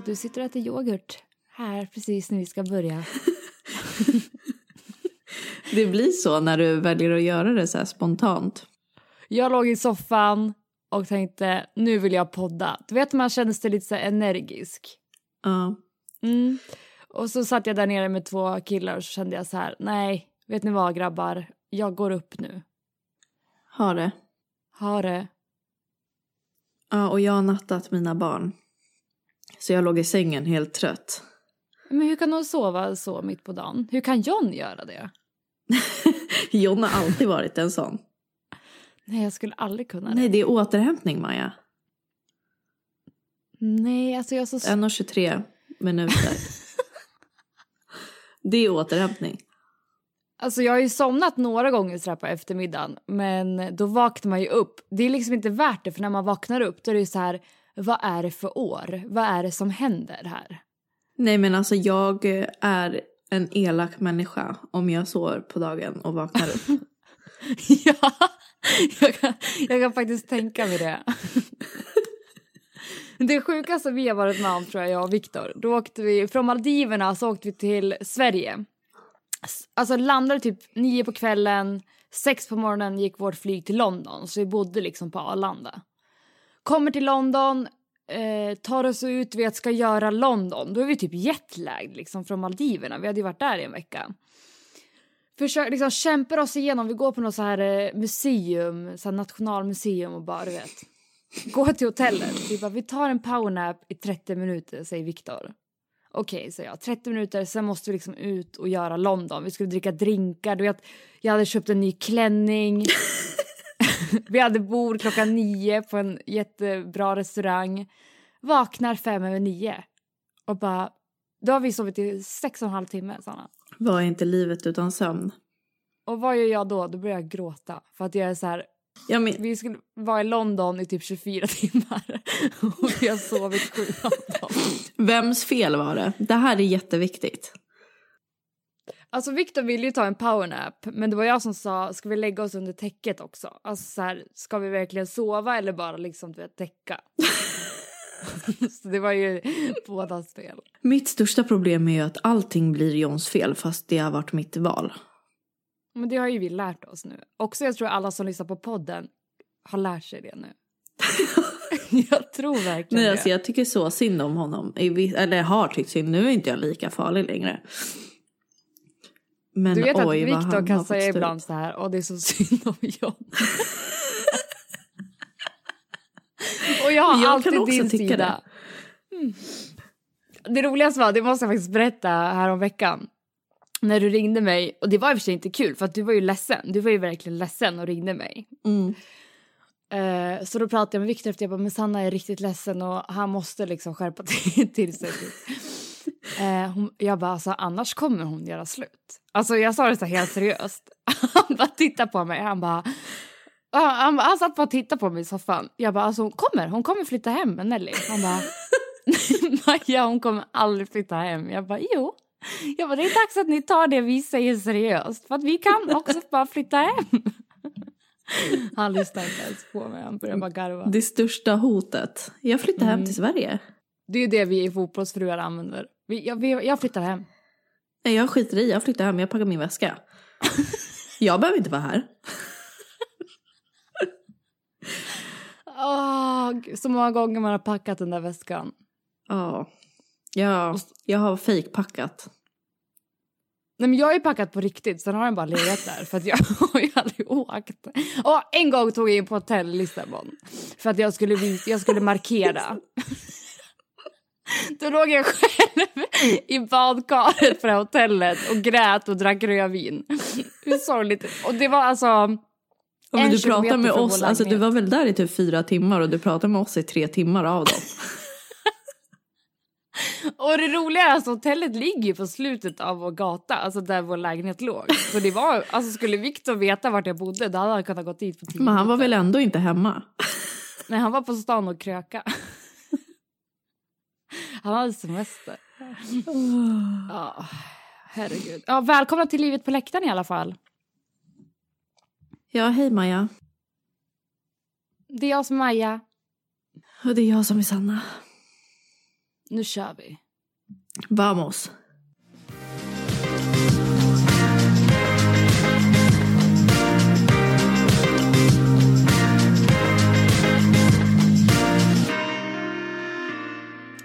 Och du sitter och äter yoghurt här precis när vi ska börja. Det blir så när du väljer att göra det så spontant. Jag låg i soffan och tänkte nu vill jag podda. Du vet man känner sig lite så energisk. Ja. Mm. Och så satt jag där nere med två killar och så kände jag så här, nej, vet ni vad grabbar, jag går upp nu. Har det. Ha det. Ja, och jag har nattat mina barn. Så jag låg i sängen helt trött. Men hur kan de sova så mitt på dagen? Hur kan John göra det? John har alltid varit en sån. Nej, jag skulle aldrig kunna det. Nej, det är återhämtning Maja. Nej, alltså jag är så... 1.23 minuter. det är återhämtning. Alltså jag har ju somnat några gånger så här på eftermiddagen men då vaknar man ju upp. Det är liksom inte värt det för när man vaknar upp då är det ju så här vad är det för år? Vad är det som händer här? Nej men alltså jag är en elak människa om jag sover på dagen och vaknar upp. ja, jag kan, jag kan faktiskt tänka mig det. Det sjukaste vi har varit med om tror jag, jag och Viktor. Då åkte vi från Maldiverna så åkte vi till Sverige. Alltså landade typ nio på kvällen, sex på morgonen gick vårt flyg till London så vi bodde liksom på Arlanda. Kommer till London, eh, tar oss ut, vet ska göra London. Då är vi typ jetlagd liksom från Maldiverna. Vi hade ju varit där i en vecka. Försöker liksom kämpar oss igenom. Vi går på något så här eh, museum, så här nationalmuseum och bara du vet. Går till hotellet. Vi bara, vi tar en powernap i 30 minuter säger Viktor. Okej, okay, säger jag. 30 minuter, sen måste vi liksom ut och göra London. Vi skulle dricka drinkar, du vet. Jag hade köpt en ny klänning vi hade bord klockan nio på en jättebra restaurang. Vaknar fem över nio. Och bara, då har vi sovit i sex och en halv timme, Sanna. Vad är inte livet utan sömn? Och vad gör jag då? Då börjar jag gråta. För att jag är så här, ja, men... vi skulle vara i London i typ 24 timmar. och vi har sovit sju av dem. Vems fel var det? Det här är jätteviktigt. Alltså Viktor ville ju ta en powernap men det var jag som sa ska vi lägga oss under täcket också? Alltså så här, ska vi verkligen sova eller bara liksom du vet täcka? så det var ju bådas fel. Mitt största problem är ju att allting blir Johns fel fast det har varit mitt val. Men det har ju vi lärt oss nu. Också jag tror alla som lyssnar på podden har lärt sig det nu. jag tror verkligen Nej, alltså jag tycker så synd om honom. Eller har tyckt synd. Nu är inte jag lika farlig längre. Men du vet oj, att Viktor kan säga ibland så här, och det är så synd om John. och jag har jag alltid din sida. Det. Mm. det roligaste var, det måste jag faktiskt berätta här om veckan när du ringde mig, och det var i och för sig inte kul för att du var ju ledsen, du var ju verkligen ledsen och ringde mig. Mm. Eh, så då pratade jag med Viktor efter jag bara, men Sanna är riktigt ledsen och han måste liksom skärpa till, till sig. Eh, hon, jag bara, alltså, annars kommer hon göra slut. Alltså jag sa det så helt seriöst. Han bara tittade på mig, han bara, han, han satt bara och tittade på mig i soffan. Jag bara, alltså hon kommer, hon kommer flytta hem med Nelly. Han bara, Maja hon kommer aldrig flytta hem. Jag bara, jo. Jag bara, det är dags att ni tar det vi säger seriöst. För att vi kan också bara flytta hem. Han lyssnar inte ens på mig, han börjar bara garva. Det största hotet. Jag flyttar hem till Sverige. Det är det vi i fotbollsfruar använder. Vi, jag, vi, jag flyttar hem. Nej, jag skiter i, jag flyttar hem, jag packar min väska. jag behöver inte vara här. Gud, så många gånger man har packat den där väskan. Ja. Ja, jag har fejkpackat. Nej, men jag har ju packat på riktigt, sen har den bara legat där för att jag har ju aldrig åkt. Och en gång tog jag in på hotell i Lissabon för att jag skulle, jag skulle markera. Då låg jag själv i badkaret på det här hotellet och grät och drack rödvin. Hur sorgligt. Och det var alltså... Ja, men en du pratar med oss, alltså du var väl där i typ fyra timmar och du pratar med oss i tre timmar av dem. Och det roliga är att alltså, hotellet ligger ju på slutet av vår gata, alltså där vår lägenhet låg. Så det var, alltså skulle Viktor veta vart jag bodde då hade han kunnat gå dit på tio Men han var väl ändå inte hemma? Nej, han var på stan och kröka. Han hade semester. Ja, herregud. Ja, välkomna till livet på läktaren i alla fall. Ja, hej Maja. Det är jag som är Maja. Och det är jag som är Sanna. Nu kör vi. Vamos.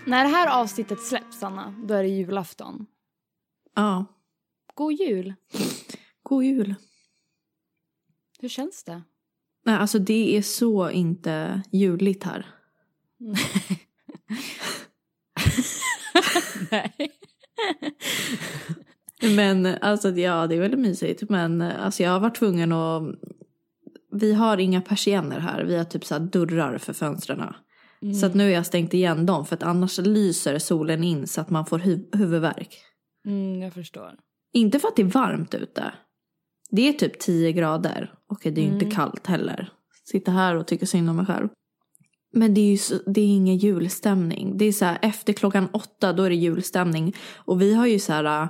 När det här avsnittet släpps, Anna, då är det julafton. Ja, God jul. god jul. Hur känns det? Nej, alltså det är så inte juligt här. Nej. Men alltså ja, det är väldigt mysigt. Men alltså jag har varit tvungen att... Vi har inga persienner här. Vi har typ så dörrar för fönstren. Så att nu har jag stängt igen dem för att annars lyser solen in så att man får hu- huvudvärk. Mm, jag förstår. Inte för att det är varmt ute. Det är typ 10 grader. Okej, det är ju inte kallt heller. Sitta här och tycka synd om mig själv. Men det är ju så, det är ingen julstämning. Det är så här, efter klockan åtta då är det julstämning. Och vi har ju så här,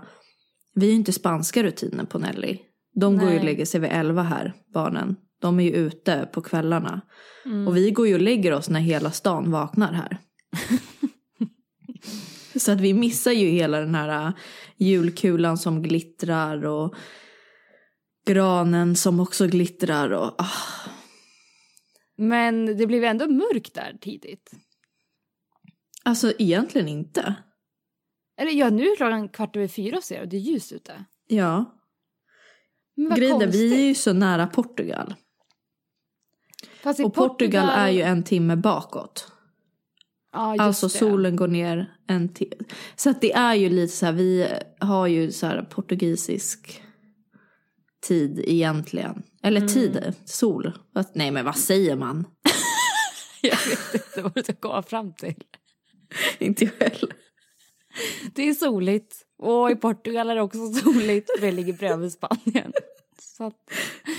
vi har ju inte spanska rutiner på Nelly. De går ju och Nej. lägger sig vid elva här, barnen. De är ju ute på kvällarna. Och vi går ju och lägger oss när hela stan vaknar här. så att vi missar ju hela den här äh, julkulan som glittrar och granen som också glittrar och ah, Men det blev ändå mörkt där tidigt. Alltså egentligen inte. Eller ja, nu är klockan kvart över fyra ser och det är ljust ute. Ja. Men vad Grejen vi är ju så nära Portugal. Fast Och Portugal, är ju en timme bakåt. Just Alltså det. solen går ner en timme. Så att det är ju lite så här, vi har ju så här portugisisk tid egentligen. Eller Mm. tid, sol. Nej men vad säger man? Jag vet inte vad du ska komma fram till. inte jag heller. Det är soligt. Och i Portugal är det också soligt. för Det ligger bredvid Spanien. Att,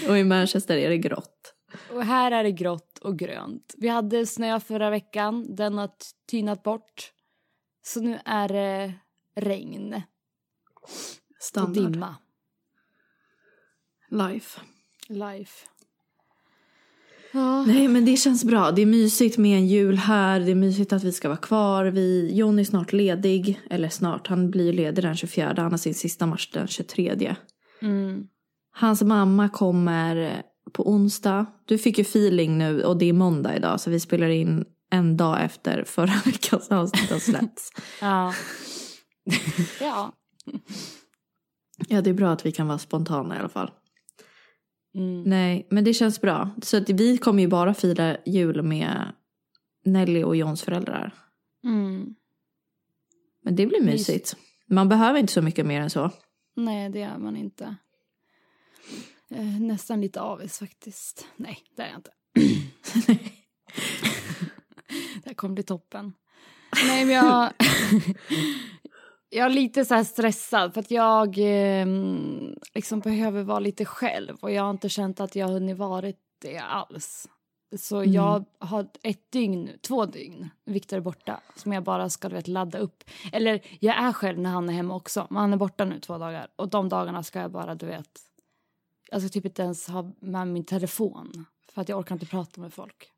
Och i Manchester är det grått. Och här är det grått och grönt. Vi hade snö förra veckan. Den har tynat bort. Så nu är det regn och Standard. dimma. Life. Life. Ja. Nej men det känns bra. Det är mysigt med en jul här. Det är mysigt att vi ska vara kvar. Vi, Jon är snart ledig. Eller snart, han blir ledig den 24. Han har sin sista match den 23. Mm. Hans mamma kommer på onsdag. Du fick ju feeling nu och det är måndag idag. Så vi spelar in en dag efter förra veckans avsnitt har släppts. Ja. ja. Ja det är bra att vi kan vara spontana i alla fall. Mm. Nej men det känns bra. Så att vi kommer ju bara fira jul med Nelly och Jons föräldrar. Mm. Men det blir Mys. mysigt. Man behöver inte så mycket mer än så. Nej, det gör man inte. Eh, nästan lite avis faktiskt. Nej, det är jag inte. det här kommer bli toppen. Nej, men jag... jag är lite så stressad för att jag eh, liksom behöver vara lite själv och jag har inte känt att jag har hunnit vara det alls. Så Mm. jag har ett dygn, två dygn, Viktor är borta, som jag bara ska vet, ladda upp. Eller jag är själv när han är hemma också, men han är borta nu två dagar. Och de dagarna ska jag bara, du vet, ska typ inte ens ha med min telefon. För att jag orkar inte prata med folk.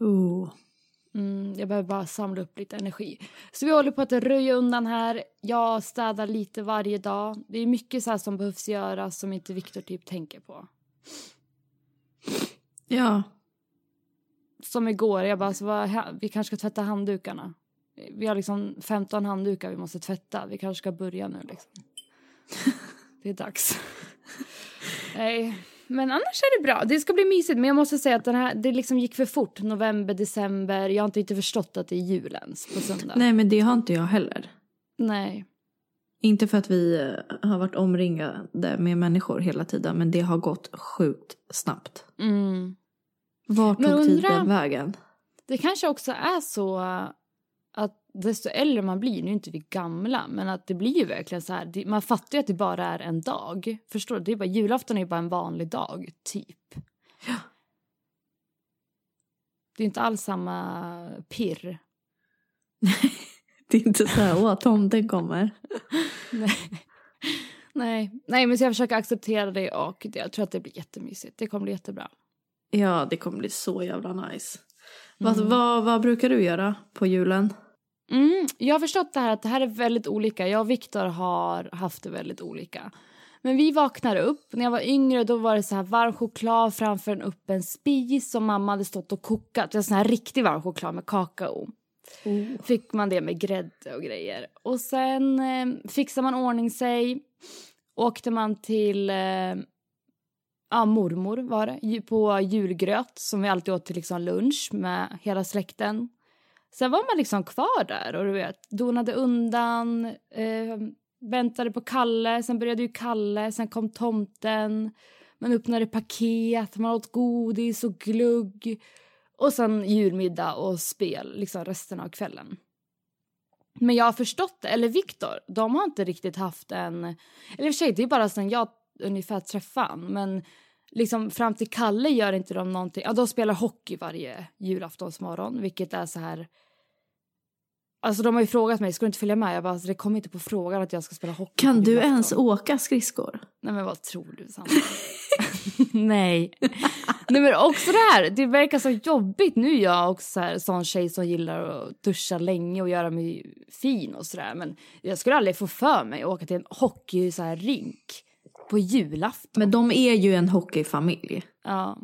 Oh. Mm, jag behöver bara samla upp lite energi. Så vi håller på att röja undan här. Jag städar lite varje dag. Det är mycket så som behövs göras som inte Viktor typ tänker på. Ja. Som igår, jag bara, så vad, vi kanske ska tvätta handdukarna. Vi har liksom 15 handdukar vi måste tvätta. Vi kanske ska börja nu liksom. Det är dags. Nej, men annars är det bra. Det ska bli mysigt. Men jag måste säga att den här, det liksom gick för fort. November, december. Jag har inte riktigt förstått att det är julens på söndag. Nej men det har inte jag heller. Nej. Inte för att vi eh, har varit omringade med människor hela tiden men det har gått sjukt snabbt. Mm. Vart tog undra- tiden vägen? Det kanske också är så desto äldre man blir, nu är inte vi gamla, men att det blir ju verkligen så här, man fattar ju att det bara är en dag. Förstår du? Det är bara, julafton är ju bara en vanlig dag, typ. Det är inte alls samma pirr. Det är inte så här, åh tomten kommer. Nej. Nej. Nej, men så jag försöker acceptera det och det, jag tror att det blir jättemysigt. Det kommer bli jättebra. Ja det kommer bli så jävla nice. Vad, vad, vad brukar du göra på julen? Mm, jag har förstått det här att det här är väldigt olika. Jag och Viktor har haft det väldigt olika. Men vi vaknar upp. När jag var yngre då var det så här varm choklad framför en öppen spis som mamma hade stått och kokat. Det var sån här riktig varm choklad med kakao. Fick man det med grädde och grejer. Och sen eh, fixade man ordning sig. Åkte man till eh, ja, mormor var det, på julgröt som vi alltid åt till liksom lunch med hela släkten. Sen var man liksom kvar där och du vet, donade undan, eh, väntade på Kalle, sen började ju Kalle, sen kom tomten, man öppnade paket, man åt godis och glugg och sen julmiddag och spel liksom resten av kvällen. Men jag har förstått det, eller Viktor, de har inte riktigt haft en... Eller i och för sig, det är bara sen jag ungefär träffade han, men liksom fram till Kalle gör inte de någonting. Ja, de spelar hockey varje julaftonsmorgon, vilket är så här... Alltså de har ju frågat mig, ska du inte följa med? Jag bara, alltså, det kommer inte på frågan att jag ska spela hockey. Kan du julafton. ens åka skridskor? Nej men vad tror du Sandra? Nej. Nej men också det här, det verkar så jobbigt. Nu är jag också så här, sån tjej som gillar att duscha länge och göra mig fin och sådär. Men jag skulle aldrig få för mig att åka till en hockey så här, rink på julafton. Men de är ju en hockeyfamilj. Ja.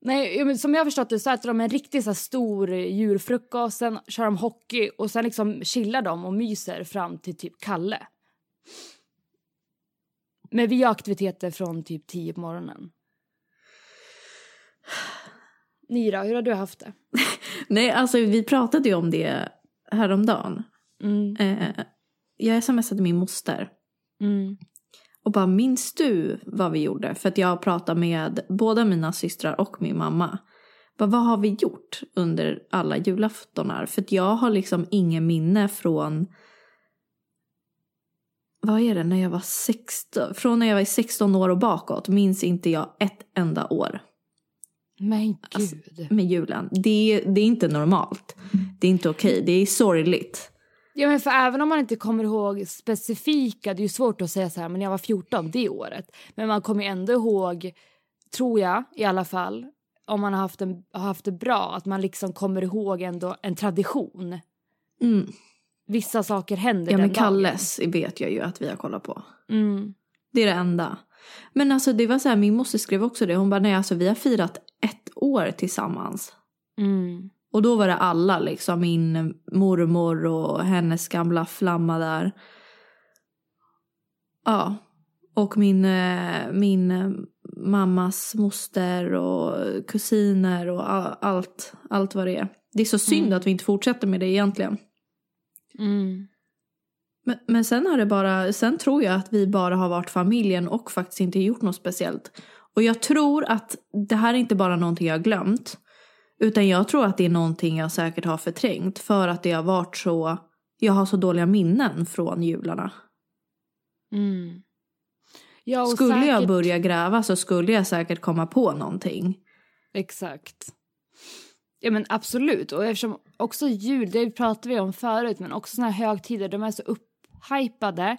Nej, men som jag har förstått det så äter de en riktigt så stor julfrukost, sen kör de hockey och sen liksom chillar de och myser fram till typ Kalle. Men vi har aktiviteter från typ 10 på morgonen. Ni då, hur har du haft det? Nej, alltså vi pratade ju om det häromdagen. Mm. Eh, jag smsade min moster. Mm. Och bara, minns du vad vi gjorde? För att jag pratade med båda mina systrar och min mamma. Bara, vad har vi gjort under alla julaftonar? För att jag har liksom ingen minne från... Vad är det? När jag var 16? Från när jag var 16 år och bakåt minns inte jag ett enda år Men gud. Alltså, med julen. Det är, det är inte normalt. Det är inte okej. Det är sorgligt. Ja men för även om man inte kommer ihåg specifika, det är ju svårt att säga så här, men jag var 14 det året. Men man kommer ju ändå ihåg, tror jag i alla fall, om man har haft, en, har haft det bra, att man liksom kommer ihåg ändå en tradition. Mm. Vissa saker händer Ja men Kalles vet jag ju att vi har kollat på. dagen. Mm. Det är det enda. Men alltså det var så här, min moster skrev också det. Hon bara nej alltså vi har firat ett år tillsammans. Mm. Och då var det alla liksom, min mormor och hennes gamla flamma där. Ja. Och min, eh, min eh, mammas moster och kusiner och allt, allt vad det är. Det är så synd Mm. att vi inte fortsätter med det egentligen. Mm. Men, men sen har det bara, sen tror jag att vi bara har varit familjen och faktiskt inte gjort något speciellt. Och jag tror att det här är inte bara någonting jag har glömt. Utan jag tror att det är någonting jag säkert har förträngt. För att det har varit så, jag har så dåliga minnen från jularna. Mm. Ja, Skulle säkert, jag börja gräva så skulle jag säkert komma på någonting. Exakt. Ja men absolut. Och eftersom också jul, det pratade vi om förut, men också såna här högtider, de är så upphypade.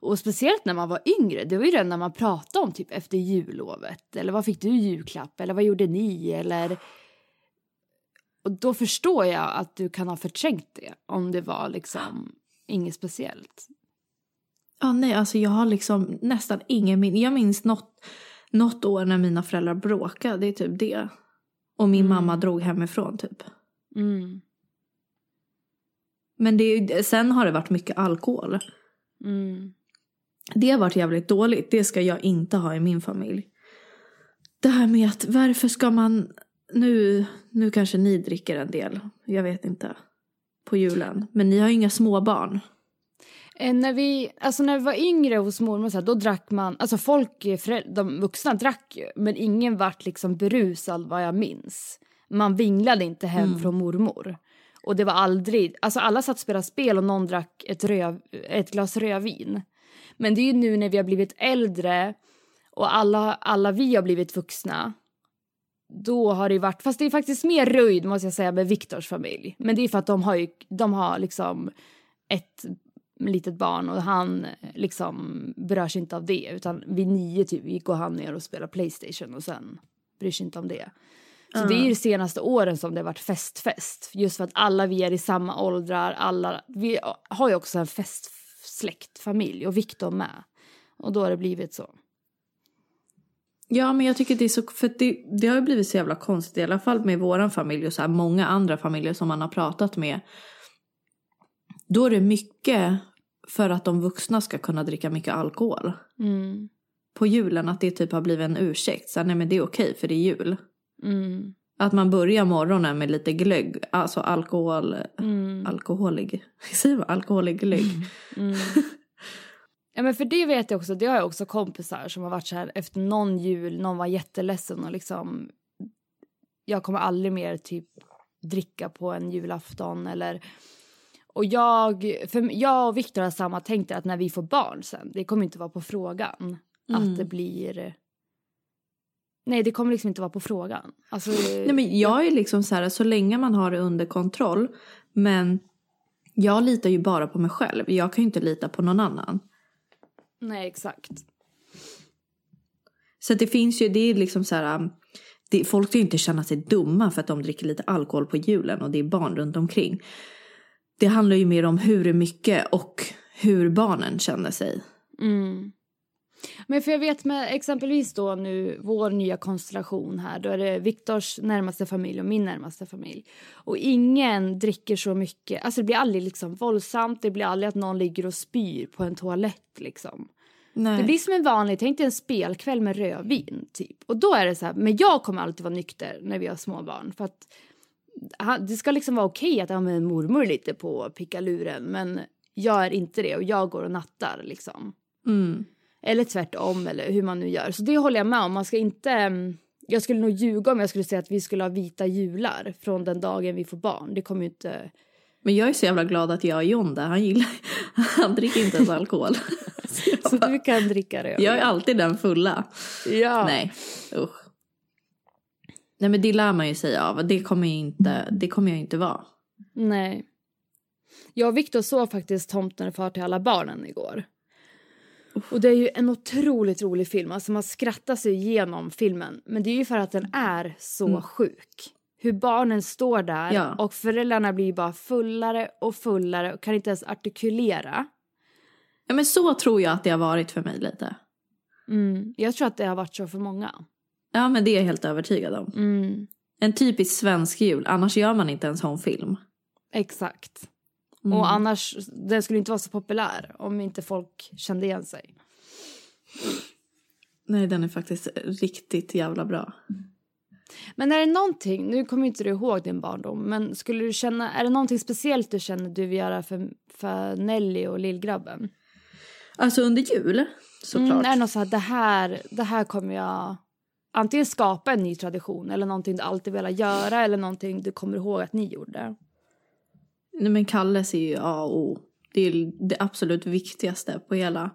Och speciellt när man var yngre, det var ju det när man pratade om typ efter jullovet. Eller vad fick du i julklapp? Eller vad gjorde ni? Eller... Och då förstår jag att du kan ha förträngt det om det var liksom inget speciellt. Ja, nej, alltså jag har liksom nästan ingen minne. Jag minns något, något år när mina föräldrar bråkade, det är typ det. Och min Mm. mamma drog hemifrån typ. Mm. Men det sen har det varit mycket alkohol. Mm. Det har varit jävligt dåligt. Det ska jag inte ha i min familj. Det här med att varför ska man... Nu, nu kanske ni dricker en del. Jag vet inte. På julen. Men ni har ju inga småbarn. Eh, När vi, alltså när vi var yngre hos mormor så här, då drack man, alltså folk, eh, de vuxna drack ju, men ingen vart liksom berusad vad jag minns. Man vinglade inte hem från mormor. Och det var aldrig, alltså alla satt och spelade spel och någon drack ett, röv, ett glas rödvin. Men det är ju nu när vi har blivit äldre och alla, alla vi har blivit vuxna. Då har det varit, fast det är faktiskt mer röjd måste jag säga med Viktors familj. Men det är för att de har ju, de har liksom ett litet barn och han eh, liksom berörs inte av det utan vid nio typ går han ner och spelar Playstation och sen bryr sig inte om det. Så det är ju de senaste åren som det har varit festfest. Just för att alla vi är i samma åldrar, alla, vi har ju också en festsläkt, familj och Viktor med. Och då har det blivit så. Ja, men jag tycker det är så... För det, det har ju blivit så jävla konstigt. I alla fall med våran familj och så här många andra familjer som man har pratat med. Då är det mycket för att de vuxna ska kunna dricka mycket alkohol. Mm. På julen att det typ har blivit en ursäkt. Så här, nej men det är okej för det är jul. Mm. Att man börjar morgonen med lite glögg. Alltså alkohol... Mm. Alkoholig. Säger man alkoholig glögg? Mm. Ja men för det vet jag också, det har jag också kompisar som har varit så här efter någon jul, någon var jätteledsen och liksom jag kommer aldrig mer typ dricka på en julafton eller och jag, för jag och Viktor har samma tänkt att när vi får barn sen, det kommer inte vara på frågan att det blir Nej, det kommer liksom inte vara på frågan. Alltså, Nej men jag är liksom så här, så länge man har det under kontroll. Men jag litar ju bara på mig själv. Jag kan ju inte lita på någon annan. Nej exakt. Så det finns ju, det är liksom så här. um, Det, folk ska ju inte känna sig dumma för att de dricker lite alkohol på julen och det är barn runt omkring. Det handlar ju mer om hur mycket och hur barnen känner sig. Mm. Men för jag vet med exempelvis då nu vår nya konstellation här, då är det Viktors närmaste familj och min närmaste familj. Och ingen dricker så mycket, alltså det blir aldrig liksom våldsamt, det blir aldrig att någon ligger och spyr på en toalett liksom. Nej. Det blir som en vanlig, tänk dig en spelkväll med rödvin typ. Och då är det så här, men jag kommer alltid vara nykter när vi har småbarn för att det ska liksom vara okej att ha med mormor lite på pickaluren men jag är inte det och jag går och nattar liksom. Mm. Eller tvärtom eller hur man nu gör. Så det håller jag med om. Man ska inte... mm, Jag skulle nog ljuga om jag skulle säga att vi skulle ha vita jular från den dagen vi får barn. Det kommer ju inte... Men jag är så jävla glad att jag har John där. Han gillar, han dricker inte ens alkohol. Så jag, Så bara, du kan dricka det. jag är alltid den fulla. Ja. Nej, usch. Nej men det lär man ju sig av. Det kommer, ju inte, det kommer jag inte vara. Nej. Jag och Viktor såg faktiskt Tomten är far till alla barnen igår. Och det är ju en otroligt rolig film. Alltså man skrattar sig igenom filmen. Men det är ju för att den är så sjuk. Hur barnen står där Ja. och föräldrarna blir bara fullare och fullare och kan inte ens artikulera. Ja, men så tror jag att det har varit för mig lite. Mm. Jag tror att det har varit så för många. Ja men det är jag helt övertygad om. Mm. En typisk svensk jul, annars gör man inte en sån film. Exakt. Mm. Och annars, den skulle inte vara så populär om inte folk kände igen sig. Nej den är faktiskt riktigt jävla bra. Men är det någonting, nu kommer inte du ihåg din barndom, men skulle du känna, är det någonting speciellt du känner du vill göra för, för Nelly och lillgrabben? Alltså under jul, såklart. Mm, är det något så här, det här, det här kommer jag antingen skapa en ny tradition eller någonting du alltid velat göra eller någonting du kommer ihåg att ni gjorde? Nej men Kalles är ju A och O. Det är det absolut viktigaste på hela.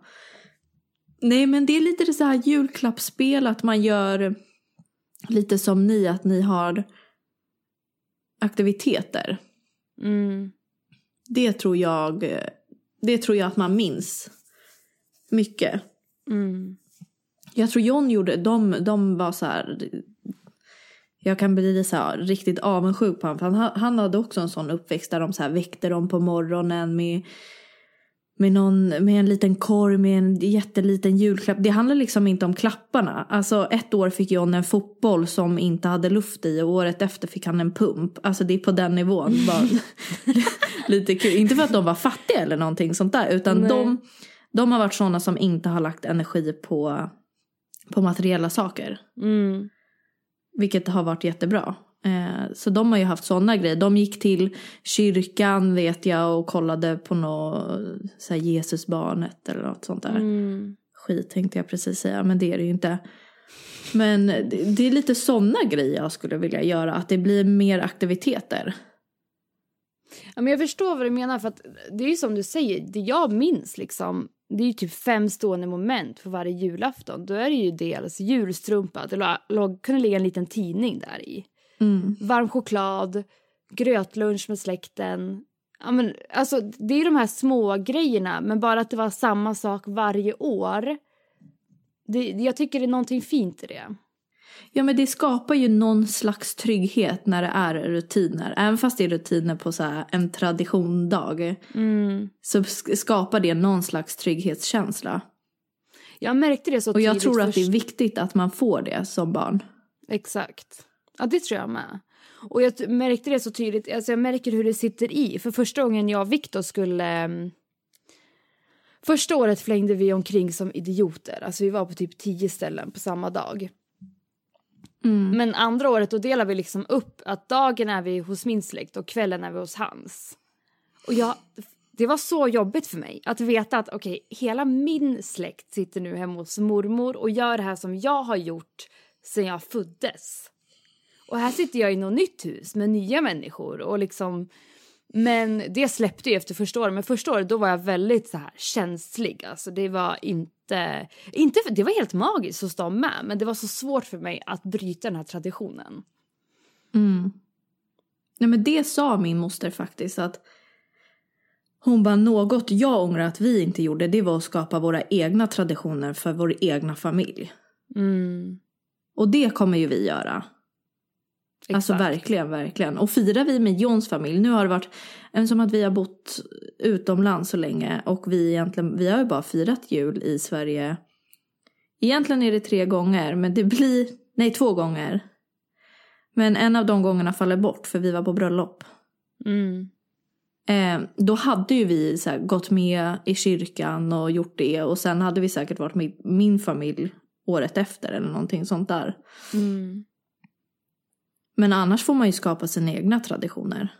Nej men det är lite det så här julklappsspel att man gör lite som ni att ni har aktiviteter. Mm. Det tror jag, det tror jag att man minns mycket. Mm. Jag tror John gjorde, de, de var så här. Jag kan bli så här riktigt avundsjuk på honom. För han, han hade också en sån uppväxt där de så här väckte dem på morgonen med, med, någon, med en liten korg med en jätteliten julklapp. Det handlar liksom inte om klapparna. Alltså ett år fick John en fotboll som inte hade luft i och året efter fick han en pump. Alltså det är på den nivån. Bara, lite kul. Inte för att de var fattiga eller någonting sånt där. Utan de, de har varit såna som inte har lagt energi på, på materiella saker. Mm. Vilket har varit jättebra. Eh, så de har ju haft sådana grejer. De gick till kyrkan vet jag och kollade på något så här Jesusbarnet eller något sånt där. Mm. Skit tänkte jag precis säga men det är det ju inte. Men det, är lite sådana grejer jag skulle vilja göra. Att det blir mer aktiviteter. Ja, men jag förstår vad du menar för att det är ju som du säger, det jag minns liksom det är ju typ fem stående moment för varje julafton. Då är det ju dels julstrumpa, det låg, kunde ligga en liten tidning där i. Mm. Varm choklad, grötlunch med släkten. Ja, men, alltså, det är de här små grejerna men bara att det var samma sak varje år. Det, jag tycker det är någonting fint i det. Ja men det skapar ju någon slags trygghet när det är rutiner. Även fast det är rutiner på så en traditiondag. Mm. Så skapar det någon slags trygghetskänsla. Jag märkte det så Och jag tror att det är viktigt att man får det som barn. Exakt. Ja, det tror jag med. Och jag märkte det så tydligt, alltså jag märker hur det sitter i. För första gången jag och Viktor skulle... um, Första året flängde vi omkring som idioter. Alltså vi var på typ tio ställen på samma dag. Mm. Men andra året då delar vi liksom upp att dagen är vi hos min släkt och kvällen är vi hos hans. Och jag, det var så jobbigt för mig att veta att okej, hela min släkt sitter nu hemma hos mormor och gör det här som jag har gjort sedan jag föddes. Och här sitter jag i något nytt hus med nya människor och liksom men det släppte ju efter första året. Men första året då var jag väldigt så här känslig. Alltså det var inte... inte det var helt magiskt hos dem med. Men det var så svårt för mig att bryta den här traditionen. Mm. Nej men det sa min moster faktiskt att hon bara något jag ångrar att vi inte gjorde det var att skapa våra egna traditioner för vår egna familj. Mm. Och det kommer ju vi göra. Alltså Exakt. verkligen, verkligen. Och firar vi med Johns familj, nu har det varit, eftersom att vi har bott utomlands så länge och vi egentligen, vi har ju bara firat jul i Sverige. Egentligen är det tre gånger, men det blir, nej två gånger. Men en av de gångerna faller bort för vi var på bröllop. Mm. Eh, då hade ju vi så här, gått med i kyrkan och gjort det och sen hade vi säkert varit med min familj året efter eller någonting sånt där. Mm. Men annars får man ju skapa sina egna traditioner.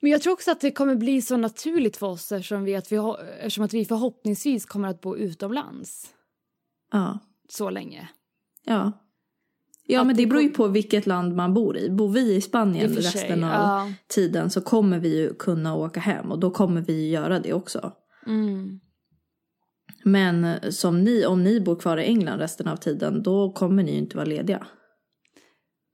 Men jag tror också att det kommer bli så naturligt för oss eftersom, vi att vi, eftersom att vi förhoppningsvis kommer att bo utomlands Ja. så länge. Ja. Ja Att men det beror ju på vilket land man bor i. Bor vi i I Spanien sig, resten av ja. tiden så kommer vi ju kunna åka hem och då kommer vi ju göra det också. Mm. Men som ni, om ni bor kvar i England resten av tiden då kommer ni ju inte vara lediga.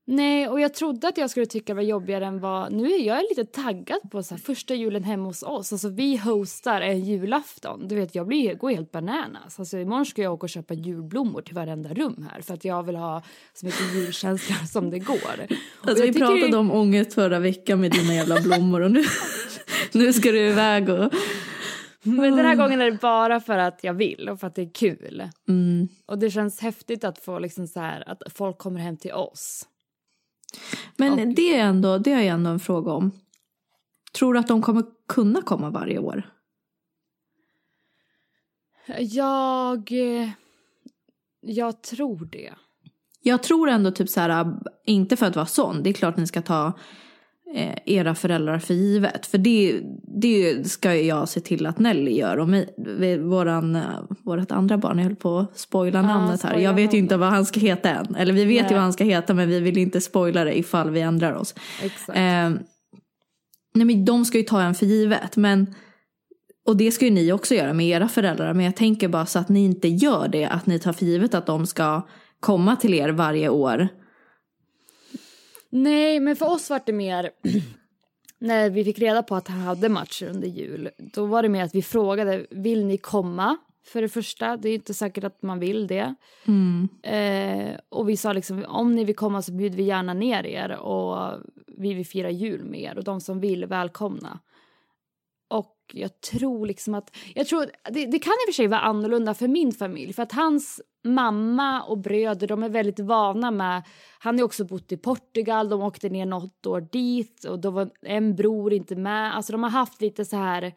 Nej, och jag trodde att jag skulle tycka det var jobbigare än vad... Nu är jag lite taggad på så här, första julen hemma hos oss. Alltså vi hostar en julafton. Du vet, jag blir, går helt bananas. Alltså imorgon ska jag åka och köpa julblommor till varenda rum här för att jag vill ha så mycket julkänsla som det går. Alltså vi tycker pratade om ångest förra veckan med dina jävla blommor och nu, nu ska du iväg och... Men den här gången är det bara för att jag vill och för att det är kul. Mm. Och det känns häftigt att få liksom så här, att folk kommer hem till oss. Men Och- det, är ändå, det jag ändå en fråga om. Tror du att de kommer kunna komma varje år? Jag... eh, Jag tror det. Jag tror ändå typ så här, inte för att vara sån, det är klart ni ska ta era föräldrar för givet. För det, det ska jag se till att Nelly gör. Och mi, vi- våran, eh, vårat andra barn, jag höll på att spoila namnet här. Jag vet ju inte vad han ska heta än. Eller vi vet Nej. ju vad han ska heta men vi vill inte spoila det ifall vi ändrar oss. Exakt. Eh, nej men de ska ju ta en för givet. Men, och det ska ju ni också göra med era föräldrar. Men jag tänker bara så att ni inte gör det. Att ni tar för givet att de ska komma till er varje år. Nej, men för oss var det mer... när vi fick reda på att han hade matcher under jul, då var det mer att vi frågade, vill ni komma? För det första, det är inte säkert att man vill det. Eh, och vi sa liksom, om ni vill komma så bjuder vi gärna ner er och vi vill fira jul med er och de som vill, välkomna. Jag tror liksom att, jag tror, det, det kan i och för sig vara annorlunda för min familj för att hans mamma och bröder de är väldigt vana med, han har också bott i Portugal, de åkte ner något år dit och då var en bror inte med, alltså de har haft lite så här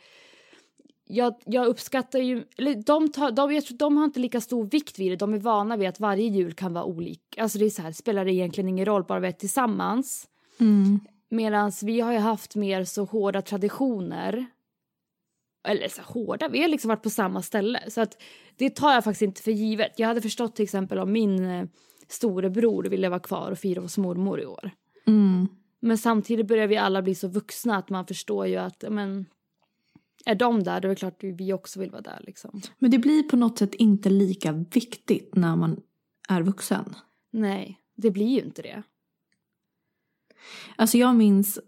jag, jag uppskattar ju, eller de, tar, de, jag tror, de har inte lika stor vikt vid det, de är vana vid att varje jul kan vara olika, alltså det är så här, spelar det egentligen ingen roll, bara vi är tillsammans. Medan vi har ju haft mer så hårda traditioner. Eller så hårda, vi har liksom varit på samma ställe. Så att det tar jag faktiskt inte för givet. Jag hade förstått till exempel om min eh, storebror ville vara kvar och fira hos mormor i år. Mm. Men samtidigt börjar vi alla bli så vuxna att man förstår ju att men, är de där då är det klart att vi också vill vara där. Liksom. Men det blir på något sätt inte lika viktigt när man är vuxen. Nej, det blir ju inte det. Alltså jag minns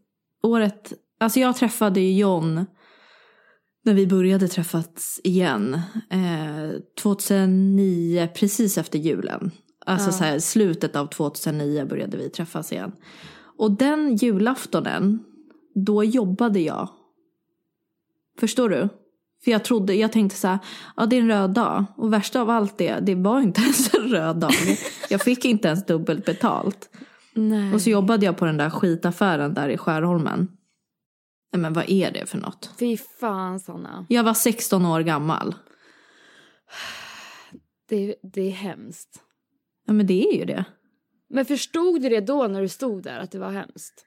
året, alltså jag träffade ju John när vi började träffas igen. Eh, 2009, precis efter julen. Alltså Ja. så här, slutet av 2009 började vi träffas igen. Och den julaftonen, då jobbade jag. Förstår du? För jag trodde, jag tänkte så här, ja det är en röd dag. Och värsta av allt det, det var inte ens en röd dag. Jag fick inte ens dubbelt betalt. Nej. Och så jobbade jag på den där skitaffären där i Skärholmen. Nej men vad är det för något? Fy fan Sanna. Jag var 16 år gammal. Det, det är hemskt. Ja men det är ju det. Men förstod du det då när du stod där att det var hemskt?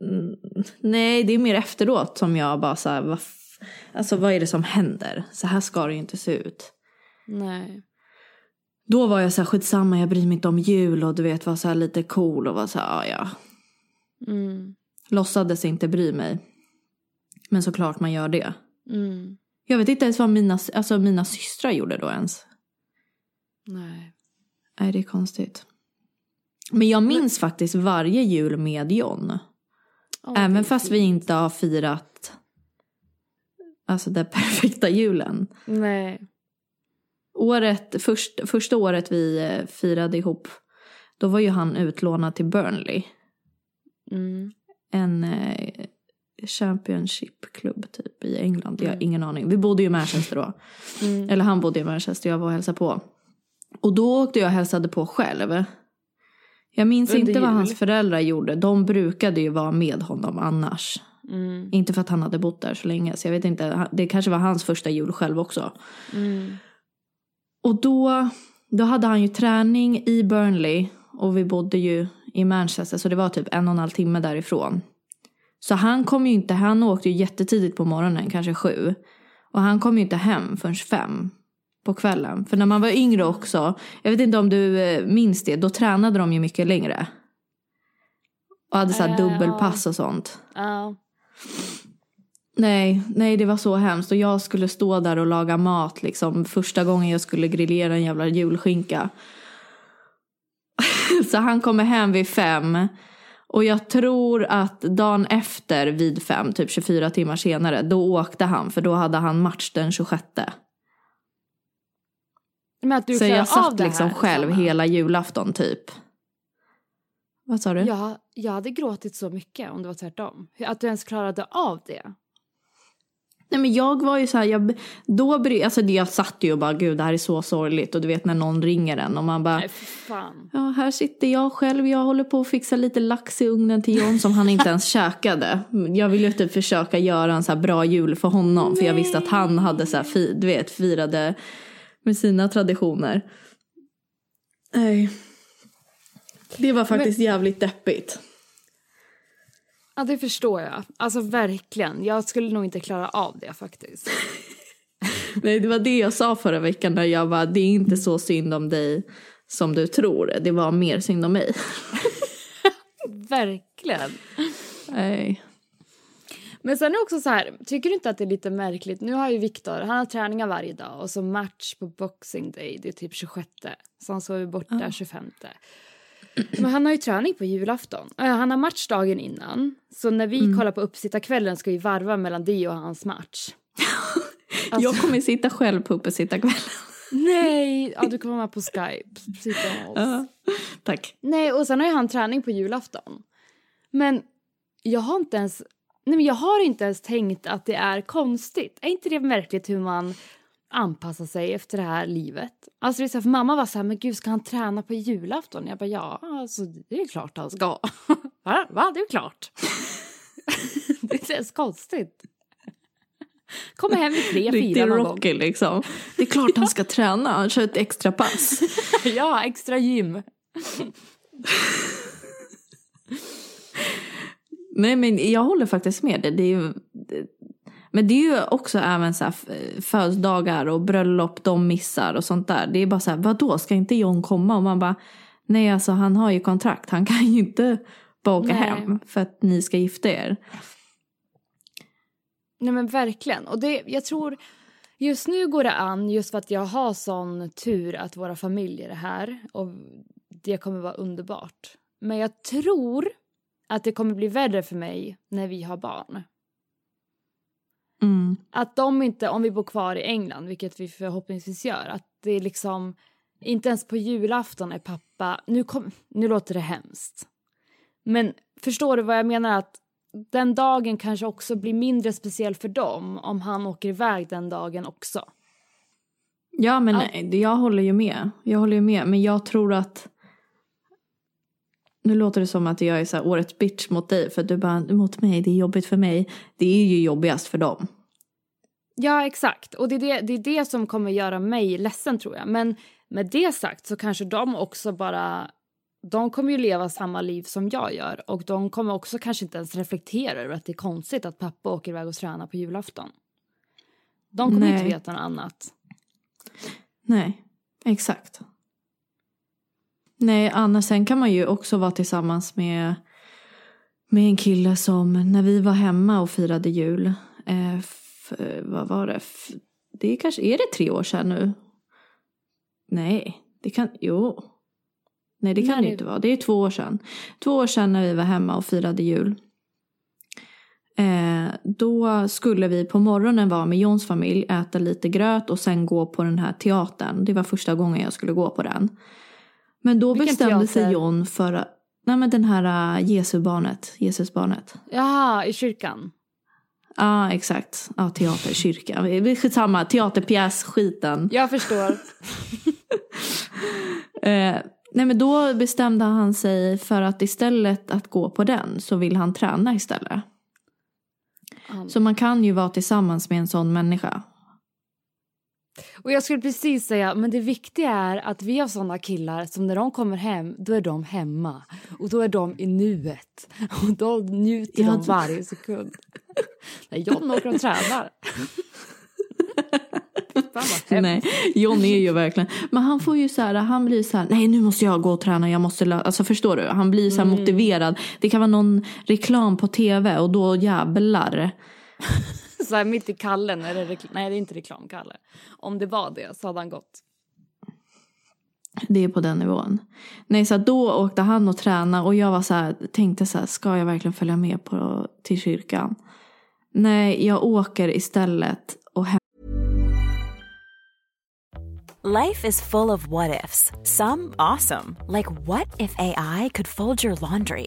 Mm, nej det är mer efteråt som jag bara så här, vad, alltså vad är det som händer? Så här ska det ju inte se ut. Nej. Då var jag så här skitsamma, jag bryr mig inte om jul och du vet var så här lite cool och var så här, ja ja. Mm. Låtsades inte bry mig. Men såklart man gör det. Mm. Jag vet inte ens vad mina, alltså mina systrar gjorde då ens. Nej. Nej, det är konstigt. Men jag minns faktiskt varje jul med John. Det Även fast vi inte har firat alltså den perfekta julen. Nej. Året, först, första året vi eh, firade ihop, då var ju han utlånad till Burnley. Mm. En eh, Championship-klubb typ i England. Jag har Mm. ingen aning. Vi bodde ju i Manchester då. Mm. Eller han bodde i Manchester, jag var och hälsade på. Och då åkte jag och hälsade på själv. Jag minns Under inte vad hans föräldrar gjorde. De brukade ju vara med honom annars. Mm. Inte för att han hade bott där så länge. Så jag vet inte, det kanske var hans första jul själv också. Mm. Och då, då hade han ju träning i Burnley. Och vi bodde ju i Manchester så det var typ en och en halv timme därifrån. Så han kom ju inte, han åkte ju jättetidigt på morgonen, kanske sju. Och han kom ju inte hem förrän fem på kvällen. För när man var yngre också, jag vet inte om du eh, minns det, då tränade de ju mycket längre. Och hade så här Eh, dubbelpass och sånt. Nej, nej det var så hemskt. Och jag skulle stå där och laga mat liksom. Första gången jag skulle grillera en jävla julskinka. så han kommer hem vid fem. Och jag tror att dagen efter vid fem, typ 24 timmar senare, då åkte han. För då hade han match den 26. Men att du så jag satt liksom här, själv Sanna. hela julafton typ. Vad sa du? Jag, jag hade gråtit så mycket om det var tvärtom. Att du ens klarade av det. Nej men jag var ju så här, jag, då bry, alltså jag satt ju och bara gud det här är så sorgligt och du vet när någon ringer en och man bara Nej. Ja, här sitter jag själv. Jag håller på att fixa lite lax i ugnen till John som han inte ens käkade. Jag ville ju typ försöka göra en så här bra jul för honom. För jag visste att han hade så här, fi, du vet, firade med sina traditioner. Nej. Det var faktiskt jävligt deppigt. Ja, det förstår jag. Alltså verkligen. Jag skulle nog inte klara av det faktiskt. Nej, det var det jag sa förra veckan när jag var det är inte så synd om dig som du tror. Det var mer synd om mig. verkligen. Nej. Men sen är det också så här, tycker du inte att det är lite märkligt? Nu har ju Viktor, han har träningar varje dag och så match på Boxing Day, det är typ 26. Så han sover borta Ja. 25. Men han har ju träning på julafton. Äh, Han har match dagen innan. Så när vi kollar på uppsittarkvällen ska vi varva mellan det och hans match. Alltså- Jag kommer sitta själv på uppesittarkvällen. Nej! Ja, du kommer vara på Skype. Sitta med oss. Ja. Tack. Nej, och sen har ju han träning på julafton. Men jag har inte ens... Nej, men jag har inte ens tänkt att det är konstigt. Är inte det märkligt hur man anpassar sig efter det här livet? Alltså det är så här, för mamma var så här, men gud ska han träna på julafton? Jag bara, ja, alltså det är klart han ska. Va? Va? Det är klart. det är ens konstigt. Kommer hem vid tre, fyra någon gång. Rocky liksom. Det är klart han ska träna, han kör ett extra pass. Ja, extra gym. Nej men jag håller faktiskt med dig. Det är ju, men det är ju också även så här födelsedagar och bröllop de missar och sånt där. Det är bara så här, vadå ska inte John komma? Och man bara, nej alltså han har ju kontrakt. Han kan ju inte bara åka Nej. hem för att ni ska gifta er. Nej men verkligen. Och det, jag tror just nu går det an just för att jag har sån tur att våra familjer är här och det kommer vara underbart. Men jag tror att det kommer bli värre för mig när vi har barn. Mm. Att de inte, om vi bor kvar i England, vilket vi förhoppningsvis gör, att det är liksom inte ens på julafton är pappa, nu, kom, nu låter det hemskt. Men förstår du vad jag menar? Att den dagen kanske också blir mindre speciell för dem om han åker iväg den dagen också. Ja men nej, det- jag håller ju med. Jag håller ju med. Men jag tror att nu låter det som att jag är så här årets bitch mot dig för att du bara mot mig, det är jobbigt för mig. Det är ju jobbigast för dem. Ja, exakt. Och det är det, det är det som kommer göra mig ledsen tror jag. Men med det sagt så kanske de också bara... De kommer ju leva samma liv som jag gör och de kommer också kanske inte ens reflektera över att det är konstigt att pappa åker iväg och tränar på julafton. De kommer Nej. inte veta något annat. Nej, exakt. Nej, Anna, sen kan man ju också vara tillsammans med, med en kille som när vi var hemma och firade jul. Eh, f, vad var det? F, det är kanske, är det tre år sedan nu? Nej, det kan, jo. Nej, det kan Nej, det inte vara. Det är två år sedan. Två år sedan när vi var hemma och firade jul. Eh, då skulle vi på morgonen vara med Jons familj, äta lite gröt och sen gå på den här teatern. Det var första gången jag skulle gå på den. Men då Vilken bestämde sig teater? Jon för att- Nej men den här uh, Jesusbarnet, Jesusbarnet. Jaha, i kyrkan. Ja ah, exakt, ja teater, kyrka. Skitsamma, teaterpjäs, skiten. Jag förstår. Eh, nej men då bestämde han sig för att istället att gå på den så vill han träna istället. Han- Så man kan ju vara tillsammans med en sån människa. Och jag skulle precis säga, men det viktiga är att vi har såna killar som när de kommer hem, då är de hemma. Och då är de i nuet. Och då njuter Ja, de varje sekund. Nej, John åker och tränar. Nej, John är ju verkligen. Men han får ju så här, han blir så här, nej nu måste jag gå och träna, jag måste lö-" Alltså förstår du? Han blir så här motiverad. Det kan vara någon reklam på tv och då jävlar. Så här mitt i kallen är det reklam. Nej, det är inte reklamkalle. Om det var det så hade han gått. Det är på den nivån. Nej, så då åkte han och tränade och jag var så här, tänkte så här, ska jag verkligen följa med på, till kyrkan? Nej, jag åker istället och hem. Life is full of what ifs. Some awesome, like what if AI could fold your laundry?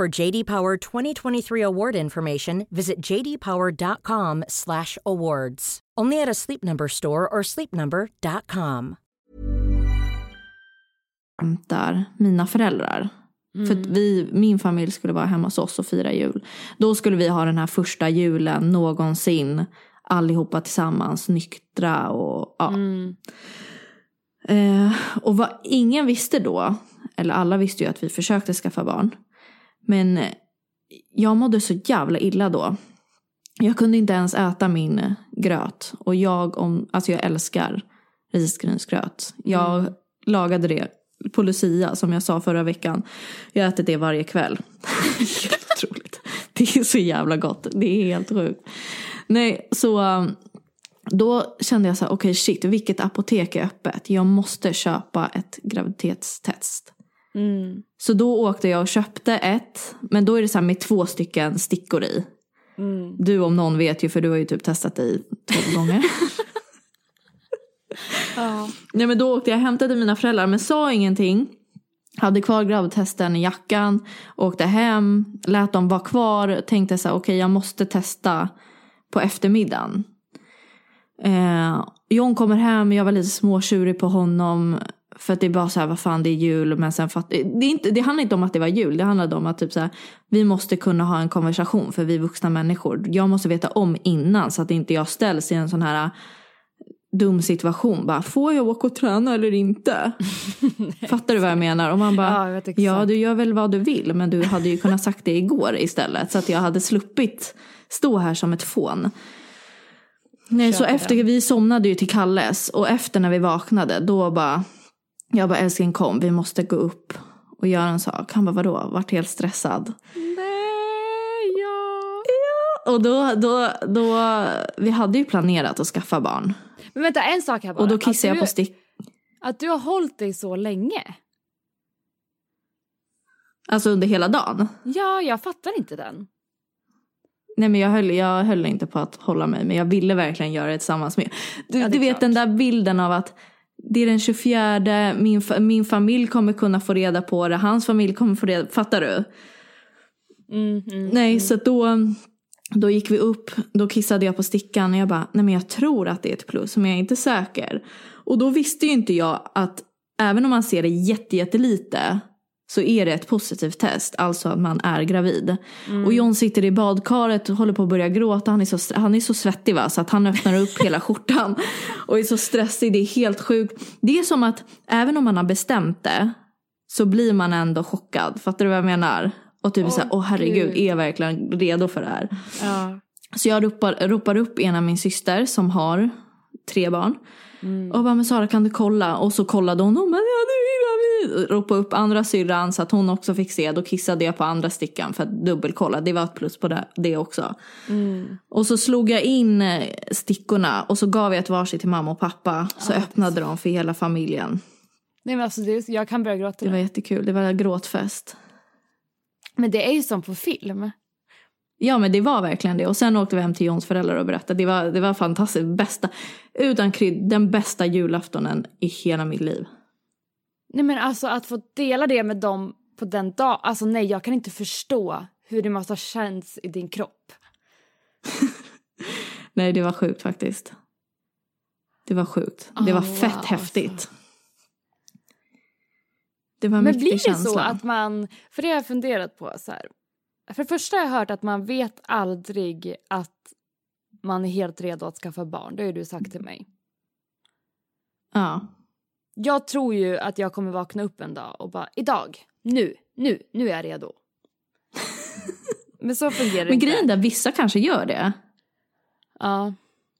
For JD Power 2023 award information, visit jdpower.com/awards. Only at a Sleep Number store or sleepnumber.com. hämtar mina föräldrar. För att vi, min familj skulle vara hemma hos oss och fira jul. Då skulle vi ha den här första julen någonsin. Allihopa tillsammans, nyktra och ja. Eh, och vad ingen visste då, eller alla visste ju att vi försökte skaffa barn. Men eh, jag mådde så jävla illa då. Jag kunde inte ens äta min gröt. Och jag, om, alltså jag älskar risgrynsgröt. Jag lagade det på Lucia som jag sa förra veckan. Jag äter det varje kväll. helt otroligt. Det är så jävla gott. Det är helt sjukt. Nej, så um, då kände jag så här, okej shit, vilket apotek är öppet? Jag måste köpa ett graviditetstest. Så då åkte jag och köpte ett, men då är det så här med två stycken stickor i. Du om någon vet ju, för du har ju typ testat dig tolv gånger. Nej men då åkte jag och hämtade mina föräldrar men sa ingenting. Hade kvar gravidtesten i jackan, åkte hem, lät dem vara kvar, tänkte så här, okej jag måste testa på eftermiddagen. Eh, John kommer hem, jag var lite småtjurig på honom. För att det är bara så här, vad fan det är jul. Men sen fatt, det, är inte, det handlar inte om att det var jul. Det handlade om att typ så här, vi måste kunna ha en konversation för vi är vuxna människor. Jag måste veta om innan så att inte jag ställs i en sån här dum situation. Bara, får jag åka och träna eller inte? Fattar du vad jag menar? Och man bara, Ja, ja du gör väl vad du vill. Men du hade ju kunnat sagt det igår istället. Så att jag hade sluppit stå här som ett fån. Nej, så efter, vi somnade ju till Kalles. Och efter när vi vaknade, då bara, jag bara älskling kom, vi måste gå upp och göra en sak. Han bara vadå? Vart helt stressad. Nej, ja. Och då, då, då, vi hade ju planerat att skaffa barn. Men vänta, en sak här bara. Och då kissade jag på stick. Att du har hållit dig så länge. Alltså under hela dagen. Ja, jag fattar inte den. Nej men jag höll, jag höll inte på att hålla mig men jag ville verkligen göra det tillsammans med. Du, Ja, det du vet klart. den där bilden av att det är den 24, min, min familj kommer kunna få reda på det, hans familj kommer få reda fattar du? Mm, nej så att då, då gick vi upp, då kissade jag på stickan och jag bara, nej men jag tror att det är ett plus men jag är inte säker. Och då visste ju inte jag att även om man ser det jätte, jättelite så är det ett positivt test, alltså att man är gravid. Och John sitter i badkaret och håller på att börja gråta, han är så, han är så svettig va, så att han öppnar upp hela skjortan och är så stressig, det är helt sjukt. Det är som att även om man har bestämt det så blir man ändå chockad, fattar du vad jag menar? Och typ Åh, såhär, åh herregud, Gud. är jag verkligen redo för det här? Ja. Så jag ropar, ropar upp ena min syster som har tre barn. Och bara, men Sara kan du kolla? Och så kollade hon, och bara, ja du är gravid. Ropade upp andra syrran så att hon också fick se. Då kissade jag på andra stickan för att dubbelkolla. Det var ett plus på det, det också. Och så slog jag in eh, stickorna och så gav jag ett varsitt till mamma och pappa. Så öppnade de för hela familjen. Nej men alltså det, jag kan börja gråta Det var jättekul, det var gråtfest. Men det är ju som på film. Ja men det var verkligen det. Och sen åkte vi hem till Johns föräldrar och berättade. Det var, det var fantastiskt. Bästa, utan krydd, den bästa julaftonen i hela mitt liv. Nej men alltså att få dela det med dem på den dagen. Alltså nej jag kan inte förstå hur det måste ha känts i din kropp. Nej det var sjukt faktiskt. Det var sjukt. Det var Oh, fett wow, häftigt. Det var en Men blir det känsla. så att man, för det har jag funderat på så här. För det första har jag hört att man vet aldrig att man är helt redo att skaffa barn. Det har ju du sagt till mig. Ja. Jag tror ju att jag kommer vakna upp en dag och bara idag, nu, nu, nu är jag redo. men så fungerar det Men inte. grejen där, vissa kanske gör det. Ja.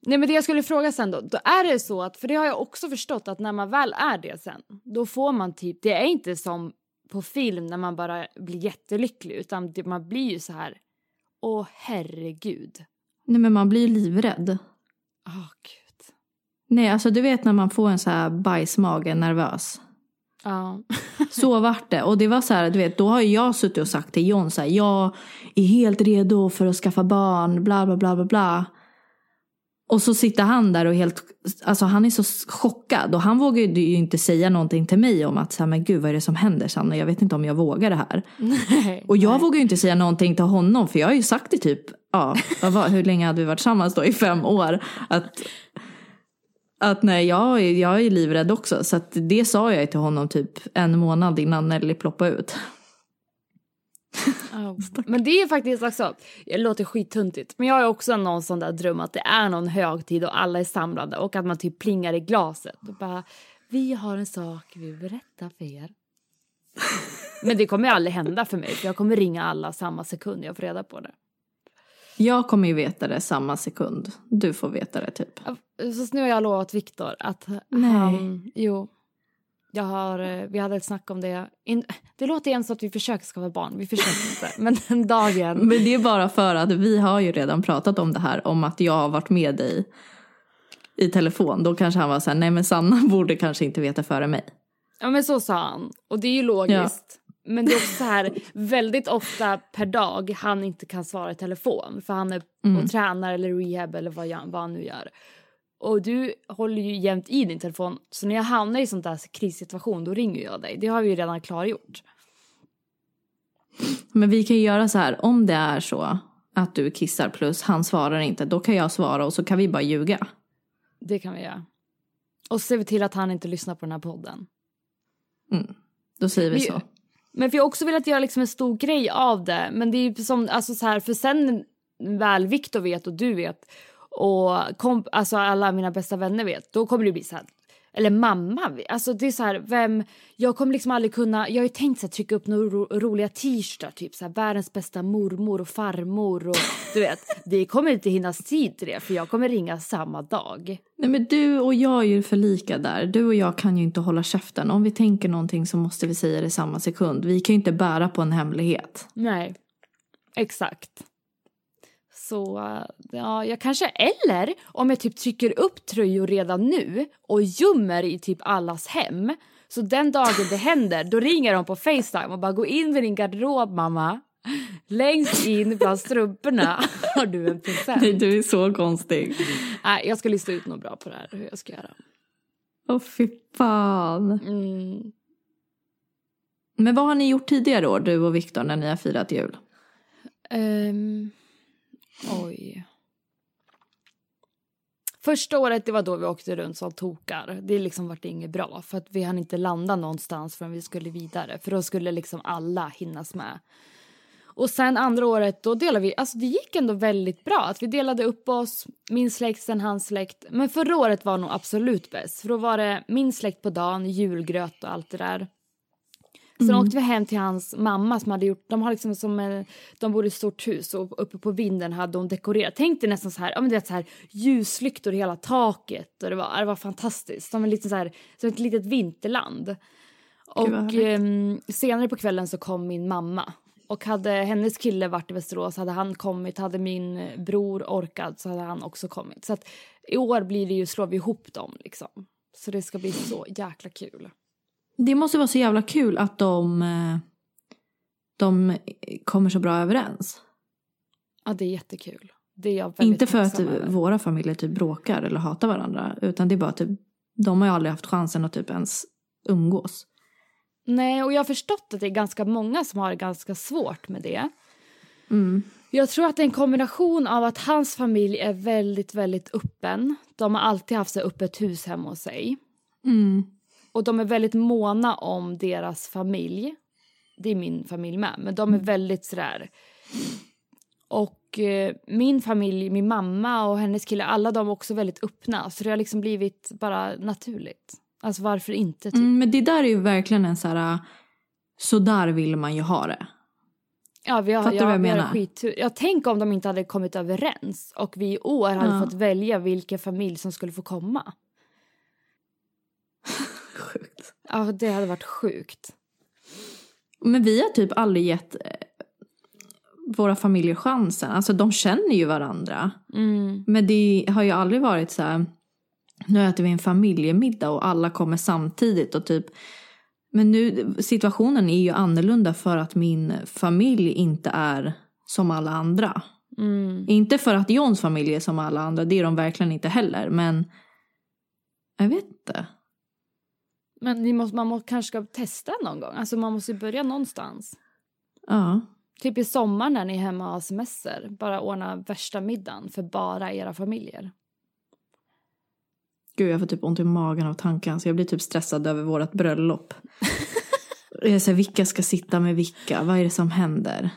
Nej men det jag skulle fråga sen då, då är det så att, för det har jag också förstått att när man väl är det sen, då får man typ, det är inte som på film när man bara blir jättelycklig utan man blir ju så här, åh herregud. Nej men man blir livrädd. Åh gud. Nej alltså du vet när man får en så här bajsmage, nervös. Ja. Så vart det. Och det var så här, du vet, då har jag suttit och sagt till John så här, jag är helt redo för att skaffa barn, bla bla bla bla bla. Och så sitter han där och helt, alltså han är så chockad och han vågar ju inte säga någonting till mig om att så här, men gud vad är det som händer Sanna, jag vet inte om jag vågar det här. Nej. Och jag vågar ju inte säga någonting till honom för jag har ju sagt det typ, ja, var, hur länge hade vi varit tillsammans då? I fem år. Att, att nej, jag, jag är livrädd också. Så att det sa jag till honom typ en månad innan Nelly ploppade ut. Men det är faktiskt också, det låter skittuntigt, men jag har också någon sån där dröm att det är någon högtid och alla är samlade och att man typ plingar i glaset och bara vi har en sak vi vill berätta för er. Men det kommer ju aldrig hända för mig för jag kommer ringa alla samma sekund jag får reda på det. Jag kommer ju veta det samma sekund. Du får veta det typ. Så nu har jag lovat Viktor att Nej. han, jo. Jag har, eh, vi hade ett snack om det. In, det låter igen så att vi försöker skaffa barn, vi försöker inte. Men den dagen. Men det är bara för att vi har ju redan pratat om det här. Om att jag har varit med dig i telefon. Då kanske han var så här, nej men Sanna borde kanske inte veta före mig. Ja men så sa han. Och det är ju logiskt. Men det är också så här väldigt ofta per dag han inte kan svara i telefon. För han är och tränar eller rehab eller vad, jag, vad han nu gör. Och du håller ju jämt i din telefon. Så när jag hamnar i sån där krissituation då ringer jag dig. Det har vi ju redan klargjort. Men vi kan ju göra så här, om det är så att du kissar plus han svarar inte, då kan jag svara och så kan vi bara ljuga. Det kan vi göra. Och så ser vi till att han inte lyssnar på den här podden. Då säger vi Vi- så. Men vi har också velat göra liksom en stor grej av det. Men det är ju som, alltså så här, för sen väl Viktor vet och du vet och komp- alltså alla mina bästa vänner vet, då kommer det bli så här. Eller mamma, alltså det är så här, vem, jag kommer liksom aldrig kunna, jag har ju tänkt så här, trycka upp några ro, roliga t-shirtar, typ så här, världens bästa mormor och farmor och du vet, det kommer inte hinnas tid till det för jag kommer ringa samma dag. Nej men du och jag är ju för lika där. Du och jag kan ju inte hålla käften. Om vi tänker någonting så måste vi säga det samma sekund. Vi kan ju inte bära på en hemlighet. Nej, exakt. Så ja, jag kanske, eller om jag typ trycker upp tröjor redan nu och gömmer i typ allas hem. Så den dagen det händer, då ringer de på Facetime och bara gå in i din garderob mamma. Längst in bland strumporna har du en present. Nej, du är så konstig. Nej, jag ska lista ut något bra på det här, hur jag ska göra. Åh fy fan. Mm. Men vad har ni gjort tidigare år, du och Viktor, när ni har firat jul? Ehm, oj. Första året det var då vi åkte runt som tokar. Det liksom vart inget bra för att vi hann inte landa någonstans förrän vi skulle vidare. För då skulle liksom alla hinnas med. Och sen andra året då delade vi, alltså det gick ändå väldigt bra. Att vi delade upp oss, min släkt sen hans släkt. Men förra året var nog absolut bäst. För då var det min släkt på dagen, julgröt och allt det där. Sen åkte vi hem till hans mamma som hade gjort, de har liksom som en, de bor i ett stort hus och uppe på vinden hade hon dekorerat. Tänk dig nästan så här, ja men det är så här ljuslyktor i hela taket och det var, det var fantastiskt. Som en liten så här, som ett litet vinterland. Och ehm, senare på kvällen så kom min mamma. Och hade hennes kille varit i Västerås hade han kommit, hade min bror orkat så hade han också kommit. Så att i år blir det ju, slår vi ihop dem liksom. Så det ska bli så jäkla kul. Det måste vara så jävla kul att de, eh, de kommer så bra överens. Ja, det är jättekul. Det är Inte för att över. våra familjer typ bråkar eller hatar varandra. Utan det är bara typ, de har ju aldrig haft chansen att typ ens umgås. Nej, och jag har förstått att det är ganska många som har det ganska svårt med det. Mm. Jag tror att det är en kombination av att hans familj är väldigt, väldigt öppen. De har alltid haft så öppet hus hemma hos sig. Mm. Och de är väldigt måna om deras familj. Det är min familj med. Men de är väldigt sådär... Och eh, min familj, min mamma och hennes kille, alla de är också väldigt öppna. Så det har liksom blivit bara naturligt. Alltså varför inte? Typ? Mm, men det där är ju verkligen en så här... Så där vill man ju ha det. Ja, vi har, Fattar du ja, vad jag menar? Skittur. Jag tänk om de inte hade kommit överens och vi i år hade Ja. fått välja vilken familj som skulle få komma. Sjukt. Ja, det hade varit sjukt. Men vi har typ aldrig gett eh, våra familjer chansen. Alltså de känner ju varandra. Mm. Men det har ju aldrig varit så här. Nu äter vi en familjemiddag och alla kommer samtidigt och typ. Men nu situationen är ju annorlunda för att min familj inte är som alla andra. Mm. Inte för att Johns familj är som alla andra, det är de verkligen inte heller. Men jag vet inte. Men ni måste, man må, kanske ska testa någon gång. Alltså man måste ju börja någonstans. Ja. Typ i sommar när ni är hemma och har semester. Bara ordna värsta middagen för bara era familjer. Gud, jag får typ ont i magen av tanken. Så jag blir typ stressad över vårt bröllop. jag här, vilka ska sitta med vilka? Vad är det som händer?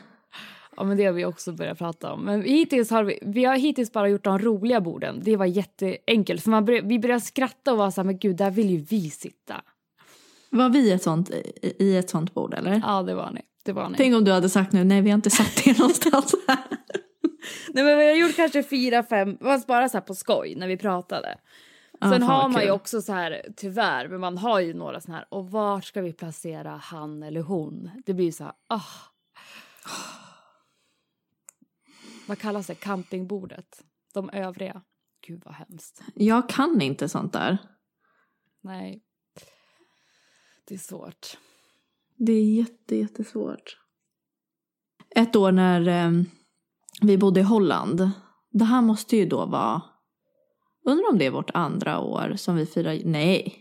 Ja men det har vi också börjat prata om. Men hittills har vi, vi har hittills bara gjort de roliga borden. Det var jätteenkelt. För man vi började skratta och vara så här, men gud där vill ju vi sitta. Var vi ett sånt, i ett sånt bord eller? Ja det var ni. Det var ni. Tänk om du hade sagt nu, nej vi har inte satt det någonstans här. Nej men vi har gjort kanske fyra, fem, fast bara så här på skoj när vi pratade. Sen fan har man ju kul. också så här, tyvärr, men man har ju några såna här, och var ska vi placera han eller hon? Det blir så här, ah. Vad kallas det? Campingbordet? De övriga? Gud vad hemskt. Jag kan inte sånt där. Nej. Det är svårt. Det är jätte, jättesvårt. Ett år när eh, vi bodde i Holland. Det här måste ju då vara... Undrar om det är vårt andra år som vi firar... Nej.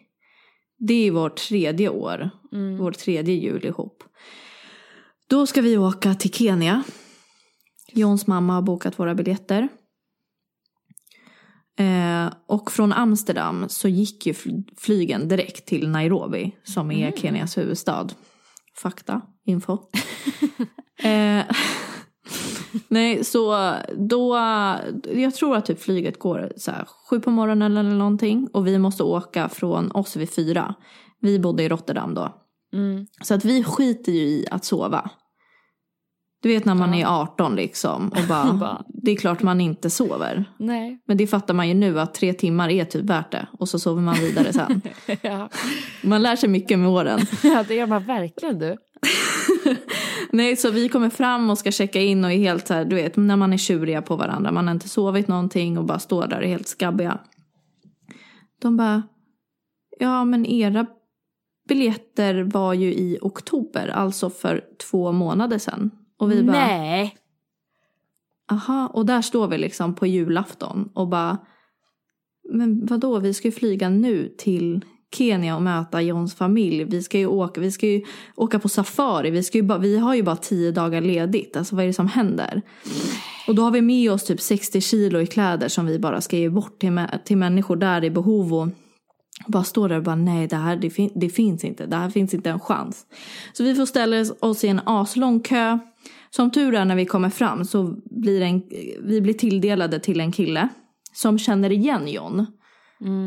Det är vårt tredje år. Mm. Vår tredje jul ihop. Då ska vi åka till Kenya. Johns mamma har bokat våra biljetter. Eh, och från Amsterdam så gick ju fl- flygen direkt till Nairobi som är Kenias huvudstad. Fakta, info. eh, nej, så då, jag tror att typ flyget går så här, sju på morgonen eller någonting och vi måste åka från oss vid fyra. Vi bodde i Rotterdam då. Mm. Så att vi skiter ju i att sova. Du vet när man är 18 liksom och bara, det är klart man inte sover. Nej. Men det fattar man ju nu att tre timmar är typ värt det och så sover man vidare sen. ja. Man lär sig mycket med åren. ja, det gör man verkligen du. Nej, så vi kommer fram och ska checka in och är helt så här, du vet, när man är tjuriga på varandra. Man har inte sovit någonting och bara står där helt skabbiga. De bara, ja men era biljetter var ju i oktober, alltså för två månader sedan. Och vi bara, Nej. aha, och där står vi liksom på julafton och bara, men vadå, vi ska ju flyga nu till Kenya och möta Johns familj. Vi ska ju åka, vi ska ju åka på safari. Vi, ska ju bara, vi har ju bara tio dagar ledigt. Alltså vad är det som händer? Och då har vi med oss typ 60 kilo i kläder som vi bara ska ge bort till, till människor där i behov. Och bara står där och bara nej det här det, fin- det finns inte. Det här finns inte en chans. Så vi får ställa oss i en aslång kö. Som tur är när vi kommer fram så blir en, vi blir tilldelade till en kille som känner igen John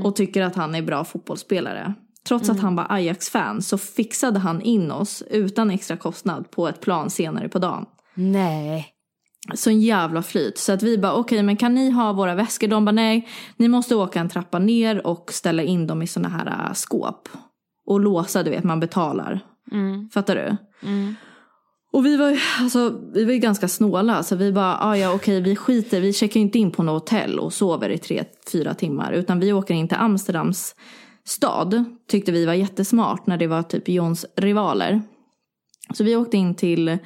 och tycker att han är bra fotbollsspelare. Trots att han var Ajax-fan så fixade han in oss utan extra kostnad på ett plan senare på dagen. Nej. Så en jävla flyt. Så att vi bara okej men kan ni ha våra väskor? De bara nej. Ni måste åka en trappa ner och ställa in dem i såna här äh, skåp. Och låsa du vet man betalar. Mm. Fattar du? Och vi var, ju- alltså, vi var ju ganska snåla så vi bara, ah, ja okej vi skiter, vi checkar inte in på något hotell och sover i tre, fyra timmar. Utan vi åker in till Amsterdams stad. Tyckte vi var jättesmart när det var typ Johns rivaler. Så vi åkte in till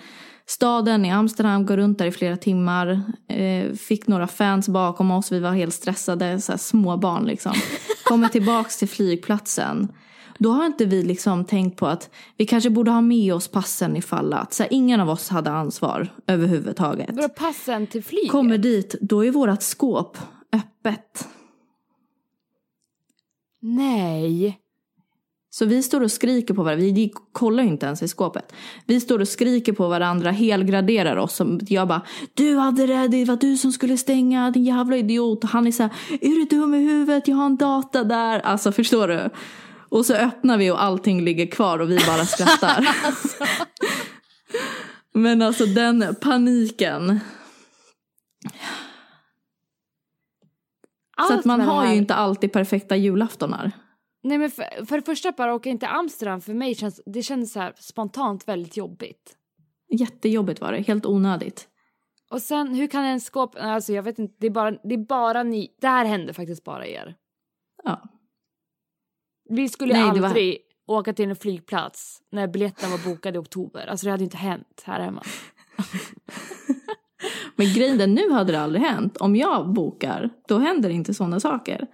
staden i Amsterdam, går runt där i flera timmar. Eh, fick några fans bakom oss, vi var helt stressade, så här små barn liksom. Kommer tillbaks till flygplatsen. Då har inte vi liksom tänkt på att vi kanske borde ha med oss passen ifall att så här, ingen av oss hade ansvar överhuvudtaget. Vadå passen till flyget? Kommer dit, då är vårat skåp öppet. Nej. Så vi står och skriker på varandra. Vi kollar ju inte ens i skåpet. Vi står och skriker på varandra, helgraderar oss. Jag bara, du hade det, det var du som skulle stänga, din jävla idiot. Och han är så här, är du dum i huvudet? Jag har en data där. Alltså förstår du? Och så öppnar vi och allting ligger kvar och vi bara skrattar. Men alltså den paniken. Allt så att man har ju inte alltid perfekta julaftonar. Nej men för, för det första bara åka in till Amsterdam för mig känns det kändes så spontant väldigt jobbigt. Jättejobbigt var det, helt onödigt. Och sen hur kan en skåp, alltså jag vet inte, det är bara, det är bara ni, det här händer faktiskt bara er. Ja. Vi skulle Nej, aldrig var... åka till en flygplats när biljetten var bokad i oktober, alltså det hade inte hänt här hemma. Men grejen är, nu hade det aldrig hänt. Om jag bokar, då händer inte sådana saker.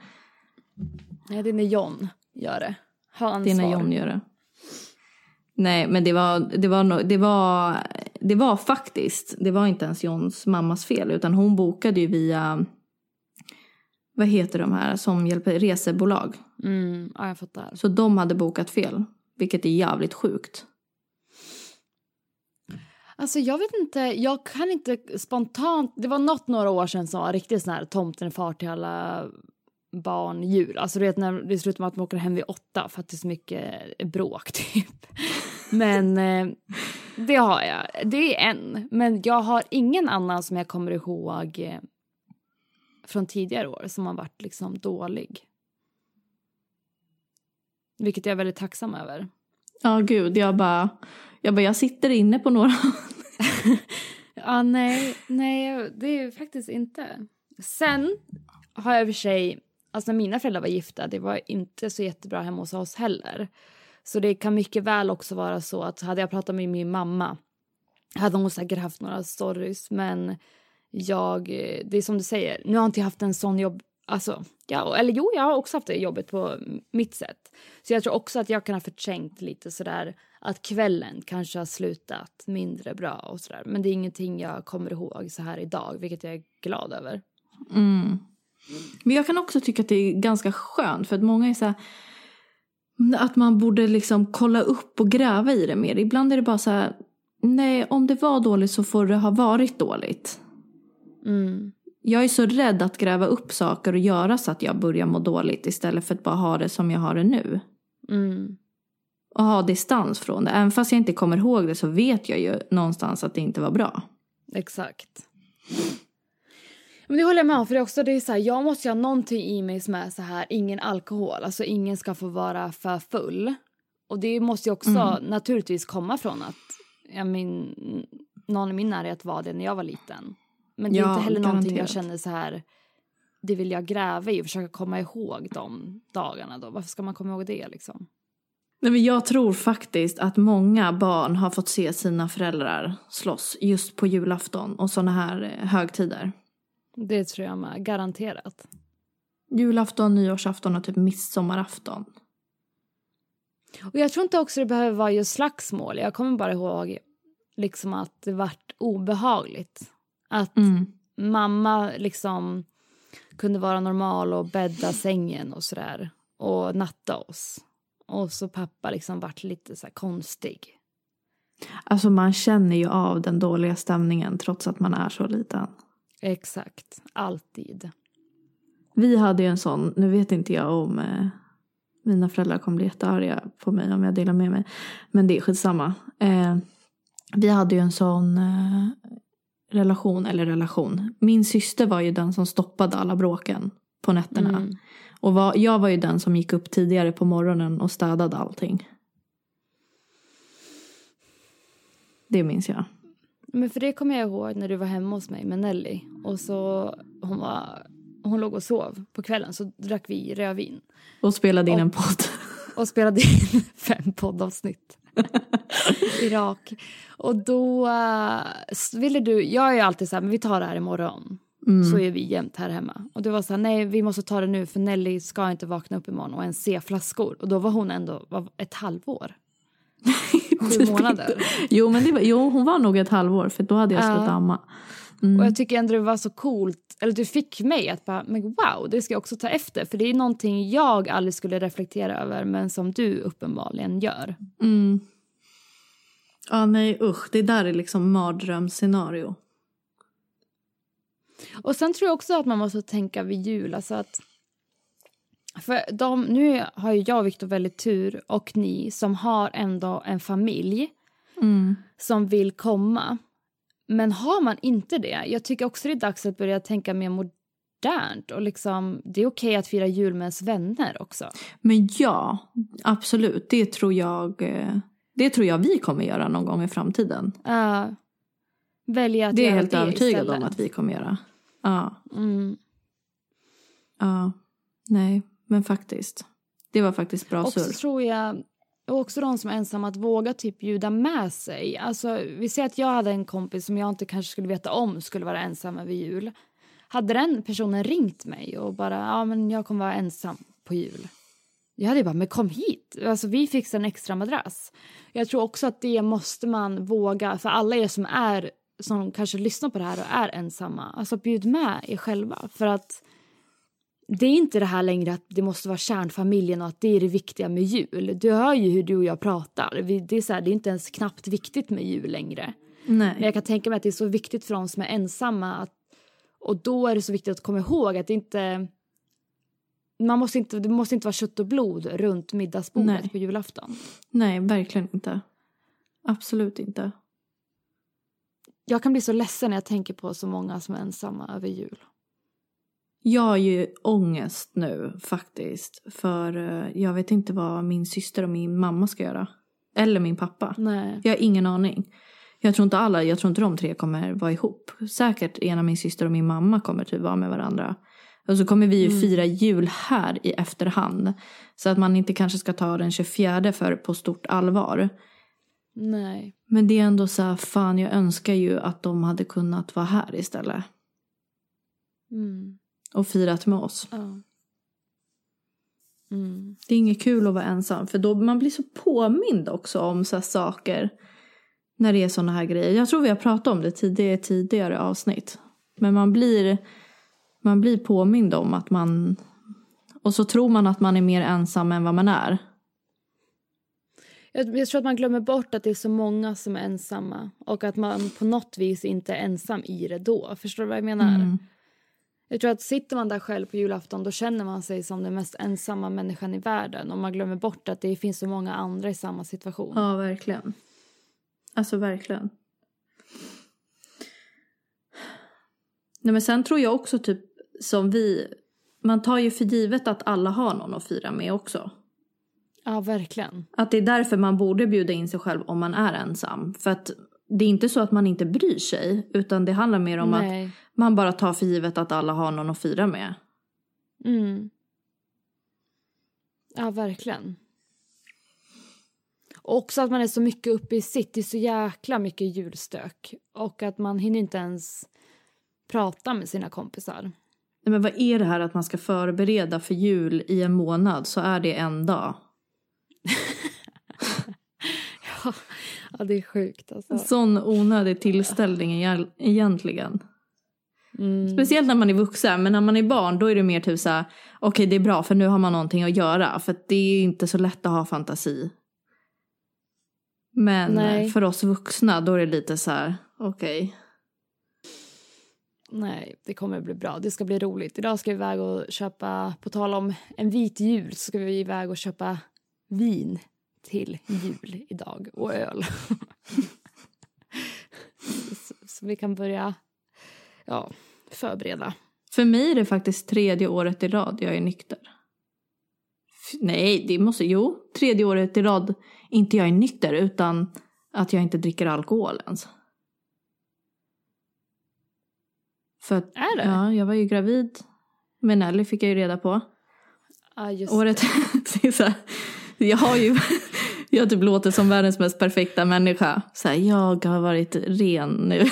Nej, det är när John gör det. Ha ansvar. Det är när John gör det. Nej, men det var, det var, det var, det var faktiskt, det var inte ens Johns mammas fel, utan hon bokade ju via, vad heter de här som hjälper, resebolag. Mm, ja, jag fattar. Så de hade bokat fel, vilket är jävligt sjukt. Alltså jag vet inte, jag kan inte spontant, det var något några år sedan som var riktigt sån här tomten far till alla barn jul. Alltså du vet när det slutar med att man åker hem vid åtta för att det är så mycket bråk typ. Men eh, det har jag. Det är en. Men jag har ingen annan som jag kommer ihåg eh, från tidigare år som har varit liksom dålig. Vilket jag är väldigt tacksam över. Ja, gud. Jag bara, jag bara, jag sitter inne på några. ja, nej, nej, det är faktiskt inte. Sen har jag i och för sig Alltså när mina föräldrar var gifta, det var inte så jättebra hemma hos oss heller. Så det kan mycket väl också vara så att hade jag pratat med min mamma hade hon säkert haft några stories men jag, det är som du säger, nu har jag inte haft en sån jobb, alltså, ja, eller jo jag har också haft det jobbet på mitt sätt. Så jag tror också att jag kan ha förträngt lite sådär att kvällen kanske har slutat mindre bra och sådär. Men det är ingenting jag kommer ihåg så här idag, vilket jag är glad över. Mm. Men jag kan också tycka att det är ganska skönt för att många är så här, att man borde liksom kolla upp och gräva i det mer. Ibland är det bara så här, nej om det var dåligt så får det ha varit dåligt. Mm. Jag är så rädd att gräva upp saker och göra så att jag börjar må dåligt istället för att bara ha det som jag har det nu. Mm. Och ha distans från det. Även fast jag inte kommer ihåg det så vet jag ju någonstans att det inte var bra. Exakt. Men det håller jag med om, för det är också det är så här, jag måste ju ha någonting i mig som är så här, ingen alkohol, alltså ingen ska få vara för full. Och det måste ju också mm. naturligtvis komma från att jag min, någon i min närhet var det när jag var liten. Men det är ja, inte heller garanterat. någonting jag känner så här, det vill jag gräva i och försöka komma ihåg de dagarna då. Varför ska man komma ihåg det liksom? Nej, men jag tror faktiskt att många barn har fått se sina föräldrar slåss just på julafton och sådana här eh, högtider. Det tror jag med, garanterat. Julafton, nyårsafton och typ midsommarafton. Och jag tror inte också det behöver vara just slagsmål. Jag kommer bara ihåg liksom att det vart obehagligt. Att mm. mamma liksom kunde vara normal och bädda sängen och sådär. Och natta oss. Och så pappa liksom vart lite så konstig. Alltså man känner ju av den dåliga stämningen trots att man är så liten. Exakt, alltid. Vi hade ju en sån, nu vet inte jag om eh, mina föräldrar kommer bli jättearga på mig om jag delar med mig. Men det är skitsamma. Eh, vi hade ju en sån eh, relation, eller relation. Min syster var ju den som stoppade alla bråken på nätterna. Mm. Och var, jag var ju den som gick upp tidigare på morgonen och städade allting. Det minns jag. Men för det kommer jag ihåg när du var hemma hos mig med Nelly. Och så hon var, hon låg och sov på kvällen så drack vi rödvin. Och spelade in och, en podd. Och spelade in fem poddavsnitt. Irak. Och då uh, ville du, jag är ju alltid så här, men vi tar det här imorgon. Mm. Så är vi jämt här hemma. Och du var så här, nej vi måste ta det nu för Nelly ska inte vakna upp imorgon och ens se flaskor. Och då var hon ändå var ett halvår. Sju månader? Jo, men det var, jo, hon var nog ett halvår för då hade jag slutat uh. amma. Mm. Och jag tycker ändå det var så coolt, eller du fick mig att bara, men wow, det ska jag också ta efter. För det är någonting jag aldrig skulle reflektera över, men som du uppenbarligen gör. Mm. Ja, nej usch. Det där är liksom mardrömsscenario. Och sen tror jag också att man måste tänka vid jul, alltså att för de, nu har ju jag och Viktor väldigt tur, och ni som har ändå en familj Mm. som vill komma. Men har man inte det, jag tycker också det är dags att börja tänka mer modernt. Och liksom, det är okej att fira jul med ens vänner också. Men ja, absolut. Det tror jag eh, det tror jag vi kommer göra någon gång i framtiden. Uh, välja att Det är jag helt övertygad om att vi kommer göra. Ja, Mm. ja. Nej, men faktiskt. Det var faktiskt bra Och surr. tror jag och också de som är ensamma att våga typ bjuda med sig. Alltså, vi säger att jag hade en kompis som jag inte kanske skulle veta om skulle vara ensam över jul. Hade den personen ringt mig och bara ja men jag kommer vara ensam på jul. Jag hade ju bara men kom hit. Alltså vi fixar en extra madrass. Jag tror också att det måste man våga för alla er som är som kanske lyssnar på det här och är ensamma. Alltså bjud med er själva för att det är inte det här längre att det måste vara kärnfamiljen och att det är det viktiga med jul. Du hör ju hur du och jag pratar. Vi, det, är så här, det är inte ens knappt viktigt med jul längre. Men Nej. jag kan tänka mig att det är så viktigt för de som är ensamma. Att, och då är det så viktigt att komma ihåg att det inte... Man måste inte, det måste inte vara kött och blod runt middagsbordet Nej. på julafton. Nej, verkligen inte. Absolut inte. Jag kan bli så ledsen när jag tänker på så många som är ensamma över jul. Jag har ju ångest nu faktiskt. För eh, jag vet inte vad min syster och min mamma ska göra. Eller min pappa. Nej. Jag har ingen aning. Jag tror inte alla, jag tror inte de tre kommer vara ihop. Säkert ena min syster och min mamma kommer typ vara med varandra. Och så kommer vi ju Mm. fira jul här i efterhand. Så att man inte kanske ska ta den 24 för på stort allvar. Nej. Men det är ändå så här, fan jag önskar ju att de hade kunnat vara här istället. Mm. Och firat med oss. Ja. Mm. Det är inget kul att vara ensam. För då man blir så påmind också om så saker. När det är såna här grejer. Jag tror vi har pratat om det tidigare, tidigare avsnitt. Men man blir, man blir påmind om att man... Och så tror man att man är mer ensam än vad man är. Jag, jag tror att man glömmer bort att det är så många som är ensamma och att man på något vis inte är ensam i det då. Förstår du vad jag menar? Mm. Jag tror att sitter man där själv på julafton då känner man sig som den mest ensamma människan i världen och man glömmer bort att det finns så många andra i samma situation. Ja, verkligen. Alltså verkligen. Nej men sen tror jag också typ som vi, man tar ju för givet att alla har någon att fira med också. Ja, verkligen. Att det är därför man borde bjuda in sig själv om man är ensam. För att det är inte så att man inte bryr sig, utan det handlar mer om att Nej. man bara tar för givet att alla har någon att fira med. Mm. Ja, verkligen. Och också att man är så mycket uppe i sitt. Det är så jäkla mycket julstök. Och att man hinner inte ens prata med sina kompisar. Nej, Men vad är det här att man ska förbereda för jul i en månad så är det en dag. Ja, det är sjukt alltså. En sån onödig tillställning egent- egentligen. Mm. Speciellt när man är vuxen, men när man är barn då är det mer typ så här, okej det är bra för nu har man någonting att göra. För det är inte så lätt att ha fantasi. Men Nej. för oss vuxna då är det lite så här, okej. Nej, det kommer bli bra. Det ska bli roligt. Idag ska vi iväg och köpa, på tal om en vit jul, så ska vi iväg och köpa vin till jul idag och öl. så, så vi kan börja ja, förbereda. För mig är det faktiskt tredje året i rad jag är nykter. F- Nej, det måste, jo, tredje året i rad inte jag är nykter utan att jag inte dricker alkohol ens. För att, Är det? Ja, jag var ju gravid med Nelly fick jag ju reda på. Just Året, det är så här, jag har ju, jag typ låter som världens mest perfekta människa. Så här, jag har varit ren nu.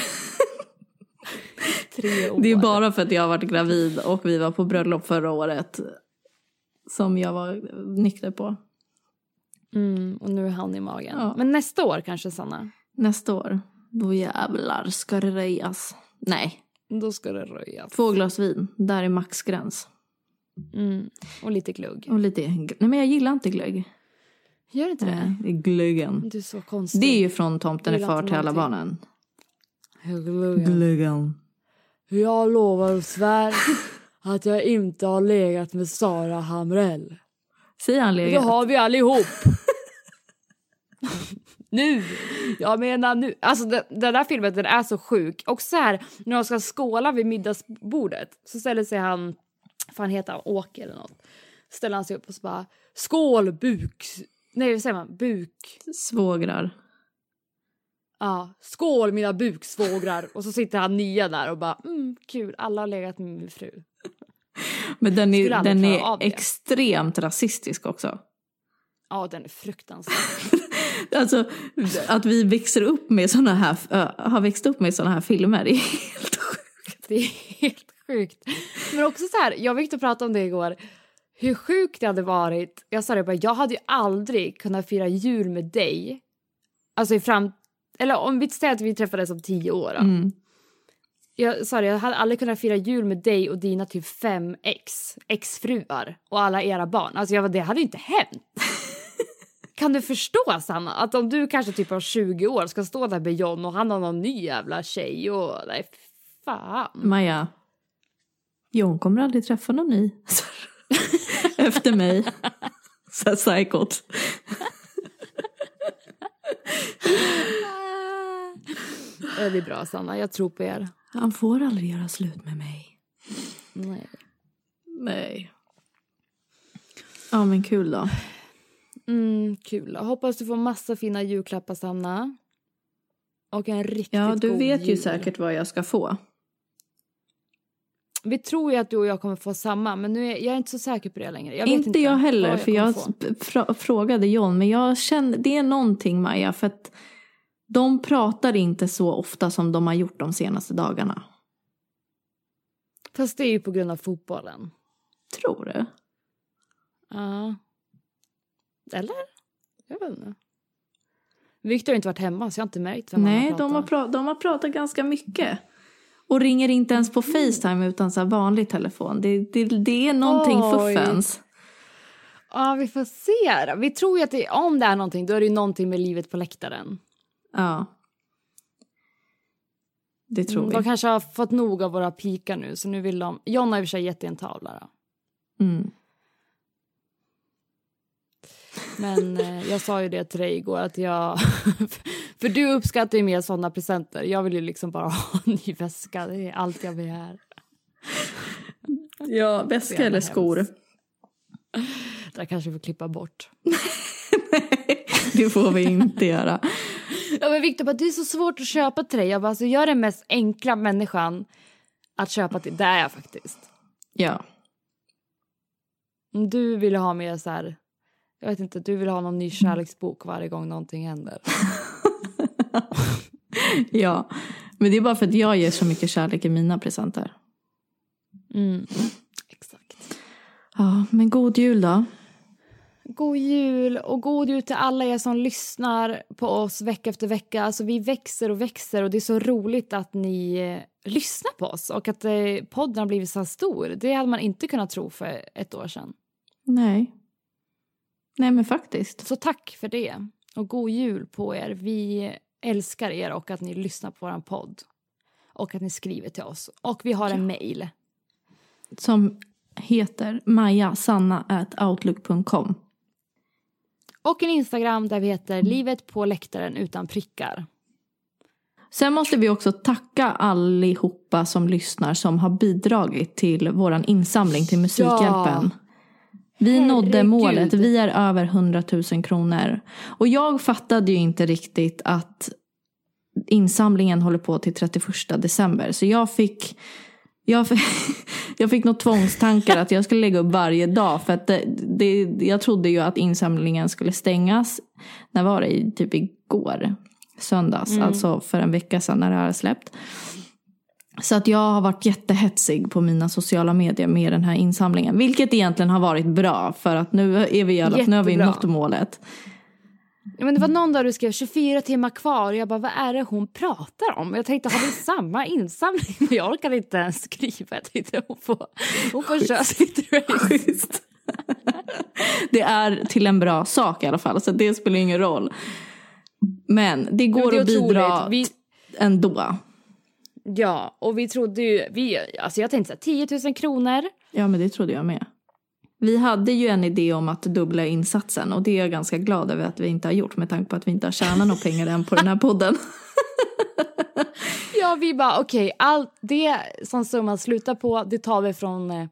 tre år. Det är bara för att jag har varit gravid och vi var på bröllop förra året som jag var nykter på. Mm, och nu är han i magen. Ja. Men nästa år kanske, Sanna? Nästa år, då jävlar ska det rejas. Nej, Då ska det röjas. två glas vin. Där är maxgräns. Mm. Och lite glugg. Och lite... Nej men jag gillar inte glögg. Gör inte det? Nej, det är glöggen. Du är så konstig. Det är ju från Tomten är far till alla barnen. Gluggen. Glöggen. Jag lovar och svär att jag inte har legat med Sara Hamrell. Säger han Det legat? har vi allihop. nu! Jag menar nu. Alltså den, den där filmen den är så sjuk. Och så här när de ska skåla vid middagsbordet så ställer sig han, fan heter han, Åke eller något. Ställer han sig upp och så bara skål buk. Nej vad säger man? Buk. Svågrar. Ja, skål mina buksvågrar. Och så sitter han nya där och bara mm, kul alla har legat med min fru. Men den är, den är extremt rasistisk också. Ja den är fruktansvärd. Alltså att vi växer upp med såna här, äh, har växt upp med såna här filmer. Är helt sjukt. Det är helt sjukt. Men också så här, jag och Victor pratade om det igår. Hur sjukt det hade varit. Jag sa det bara, jag hade ju aldrig kunnat fira jul med dig. Alltså i fram... Eller om vi säger att vi träffades om tio år. Mm. Jag sa det, jag hade aldrig kunnat fira jul med dig och dina typ fem ex, exfruar och alla era barn. Alltså jag bara, det hade ju inte hänt. Kan du förstå Sanna? Att om du kanske typ har 20 år ska stå där med John och han har någon ny jävla tjej och nej fan. Maja. John kommer aldrig träffa någon ny. Efter mig. Så här psykot. Det är bra Sanna, jag tror på er. Han får aldrig göra slut med mig. Nej. Nej. Ja men kul då. Mm, kul. Jag hoppas du får massa fina julklappar Sanna. Och en riktigt Ja du god vet ju jul. säkert vad jag ska få. Vi tror ju att du och jag kommer få samma men nu är jag är inte så säker på det längre. Jag inte, inte jag heller för kommer jag fr- frågade John men jag kände, det är någonting Maja för att de pratar inte så ofta som de har gjort de senaste dagarna. Fast det är ju på grund av fotbollen. Tror du? Ja. Eller? Jag vet inte. Victor har inte varit hemma så jag har inte märkt vem han Nej, har de har, pratat. pra- de har pratat ganska mycket. Och ringer inte ens på Facetime utan så vanlig telefon. Det, det, det är någonting Oj. fuffens. Ja, vi får se då. Vi tror ju att det, om det är någonting då är det ju någonting med livet på läktaren. Ja. Det tror Mm, vi. De kanske har fått nog av våra pikar nu så nu vill de... John har i och för sig gett en tavla då. Mm. Men eh, jag sa ju det till dig igår att jag... för du uppskattar ju mer sådana presenter. Jag vill ju liksom bara ha en ny väska. Det är allt jag begär. Ja, väska eller skor. där kanske vi får klippa bort. det får vi inte göra. Ja, men Victor bara, det är så svårt att köpa till dig. Jag bara, alltså, jag är den mest enkla människan att köpa till. Det är jag faktiskt. Ja. Du vill ha mer så här... Jag vet inte, du vill ha någon ny kärleksbok varje gång någonting händer. ja. Men det är bara för att jag ger så mycket kärlek i mina presenter. Mm. Exakt. Ja, men god jul då. God jul och god jul till alla er som lyssnar på oss vecka efter vecka. Alltså vi växer och växer och det är så roligt att ni eh, lyssnar på oss och att eh, podden har blivit så här stor. Det hade man inte kunnat tro för ett år sedan. Nej. Nej men faktiskt. Så tack för det och god jul på er. Vi älskar er och att ni lyssnar på vår podd och att ni skriver till oss. Och vi har en mejl. Som heter majasanna.outlook.com. Och en Instagram där vi heter livet på läktaren utan prickar. Sen måste vi också tacka allihopa som lyssnar som har bidragit till våran insamling till Musikhjälpen. Vi nådde Herregud. målet, vi är över 100 000 kronor. Och jag fattade ju inte riktigt att insamlingen håller på till 31 december. Så jag fick, jag fick, jag fick något tvångstankar att jag skulle lägga upp varje dag. För att det, det, jag trodde ju att insamlingen skulle stängas, när var det? Typ igår, söndags. Alltså för en vecka sedan när det här är släppt. Så att jag har varit jättehetsig på mina sociala medier med den här insamlingen. Vilket egentligen har varit bra för att nu är vi, alla, nu har vi nått målet. Men det var någon dag du skrev 24 timmar kvar och jag bara vad är det hon pratar om? Jag tänkte har vi samma insamling? Men jag orkade inte ens skriva. Jag tänkte hon får, hon får köra sitt race. Det är till en bra sak i alla fall så det spelar ingen roll. Men det går det att bidra. Vi- ändå. Ja, och vi trodde ju, vi, alltså jag tänkte så här, 10 000 kronor. Ja men det trodde jag med. Vi hade ju en idé om att dubbla insatsen och det är jag ganska glad över att vi inte har gjort med tanke på att vi inte har tjänat några pengar än på den här podden. Ja, vi bara okej, allt det som summan slutar på, det tar vi från eh,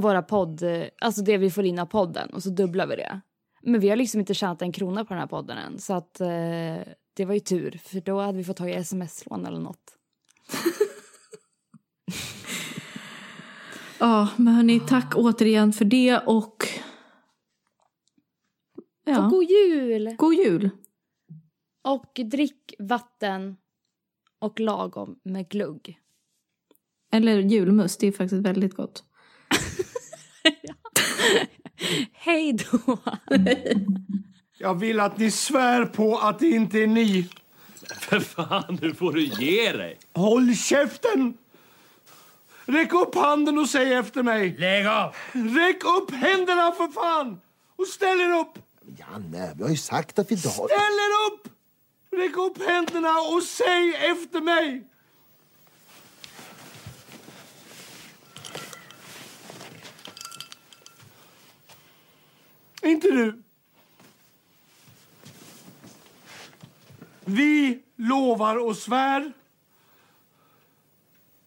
våra podd, eh, alltså det vi får in av podden och så dubblar vi det. Men vi har liksom inte tjänat en krona på den här podden än så att eh, det var ju tur för då hade vi fått ta i sms-lån eller något. Ja men hörni tack återigen för det och ja, Och god jul! god jul. Och drick vatten och lagom med glugg. Eller julmust, det är faktiskt väldigt gott. Hej då! Jag vill att ni svär på att det inte är ni. För fan, nu får du ge dig. Håll käften! Räck upp handen och säg efter mig. Lägg av! Räck upp händerna för fan! Och ställ er upp! Janne, vi har ju sagt att vi inte har... Ställ er upp! Räck upp händerna och säg efter mig. Inte du. Vi lovar och svär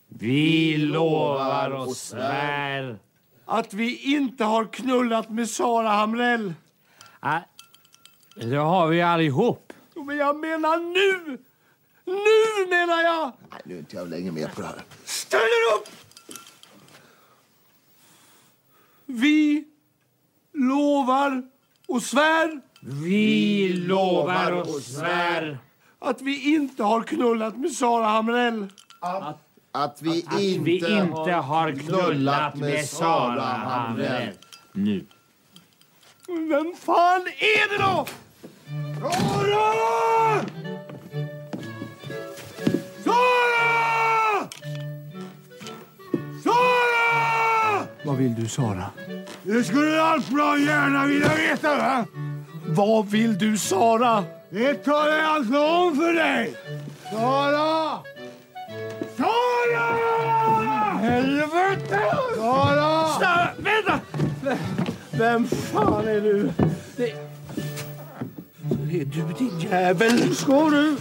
Vi lovar och svär. att vi inte har knullat med Sara Hamrell. Äh, det har vi allihop. Jo, Men jag menar nu! Nu menar jag! Nej, nu är inte jag längre med på det här. Ställ er upp! Vi lovar och svär Vi lovar och svär. Att vi inte har knullat med Sara Hamrell. Att vi Att inte, vi inte har knullat med Sara Hamrell. Nu. Vem fan är det då? Sara! Sara! Sara! Vad vill du, Sara? Det skulle allt bra gärna vilja veta, va? Vad vill du, Sara? Det tar jag alltså om för dig. Sara! Sara! Helvete! Sara! Sara! Vänta! Vem fan är du? Det... Det är du, din jävel. Ska du?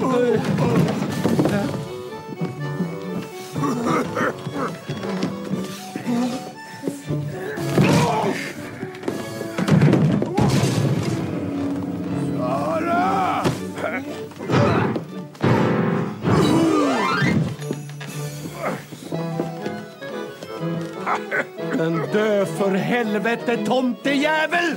Sara! För helvete, tomtejävel!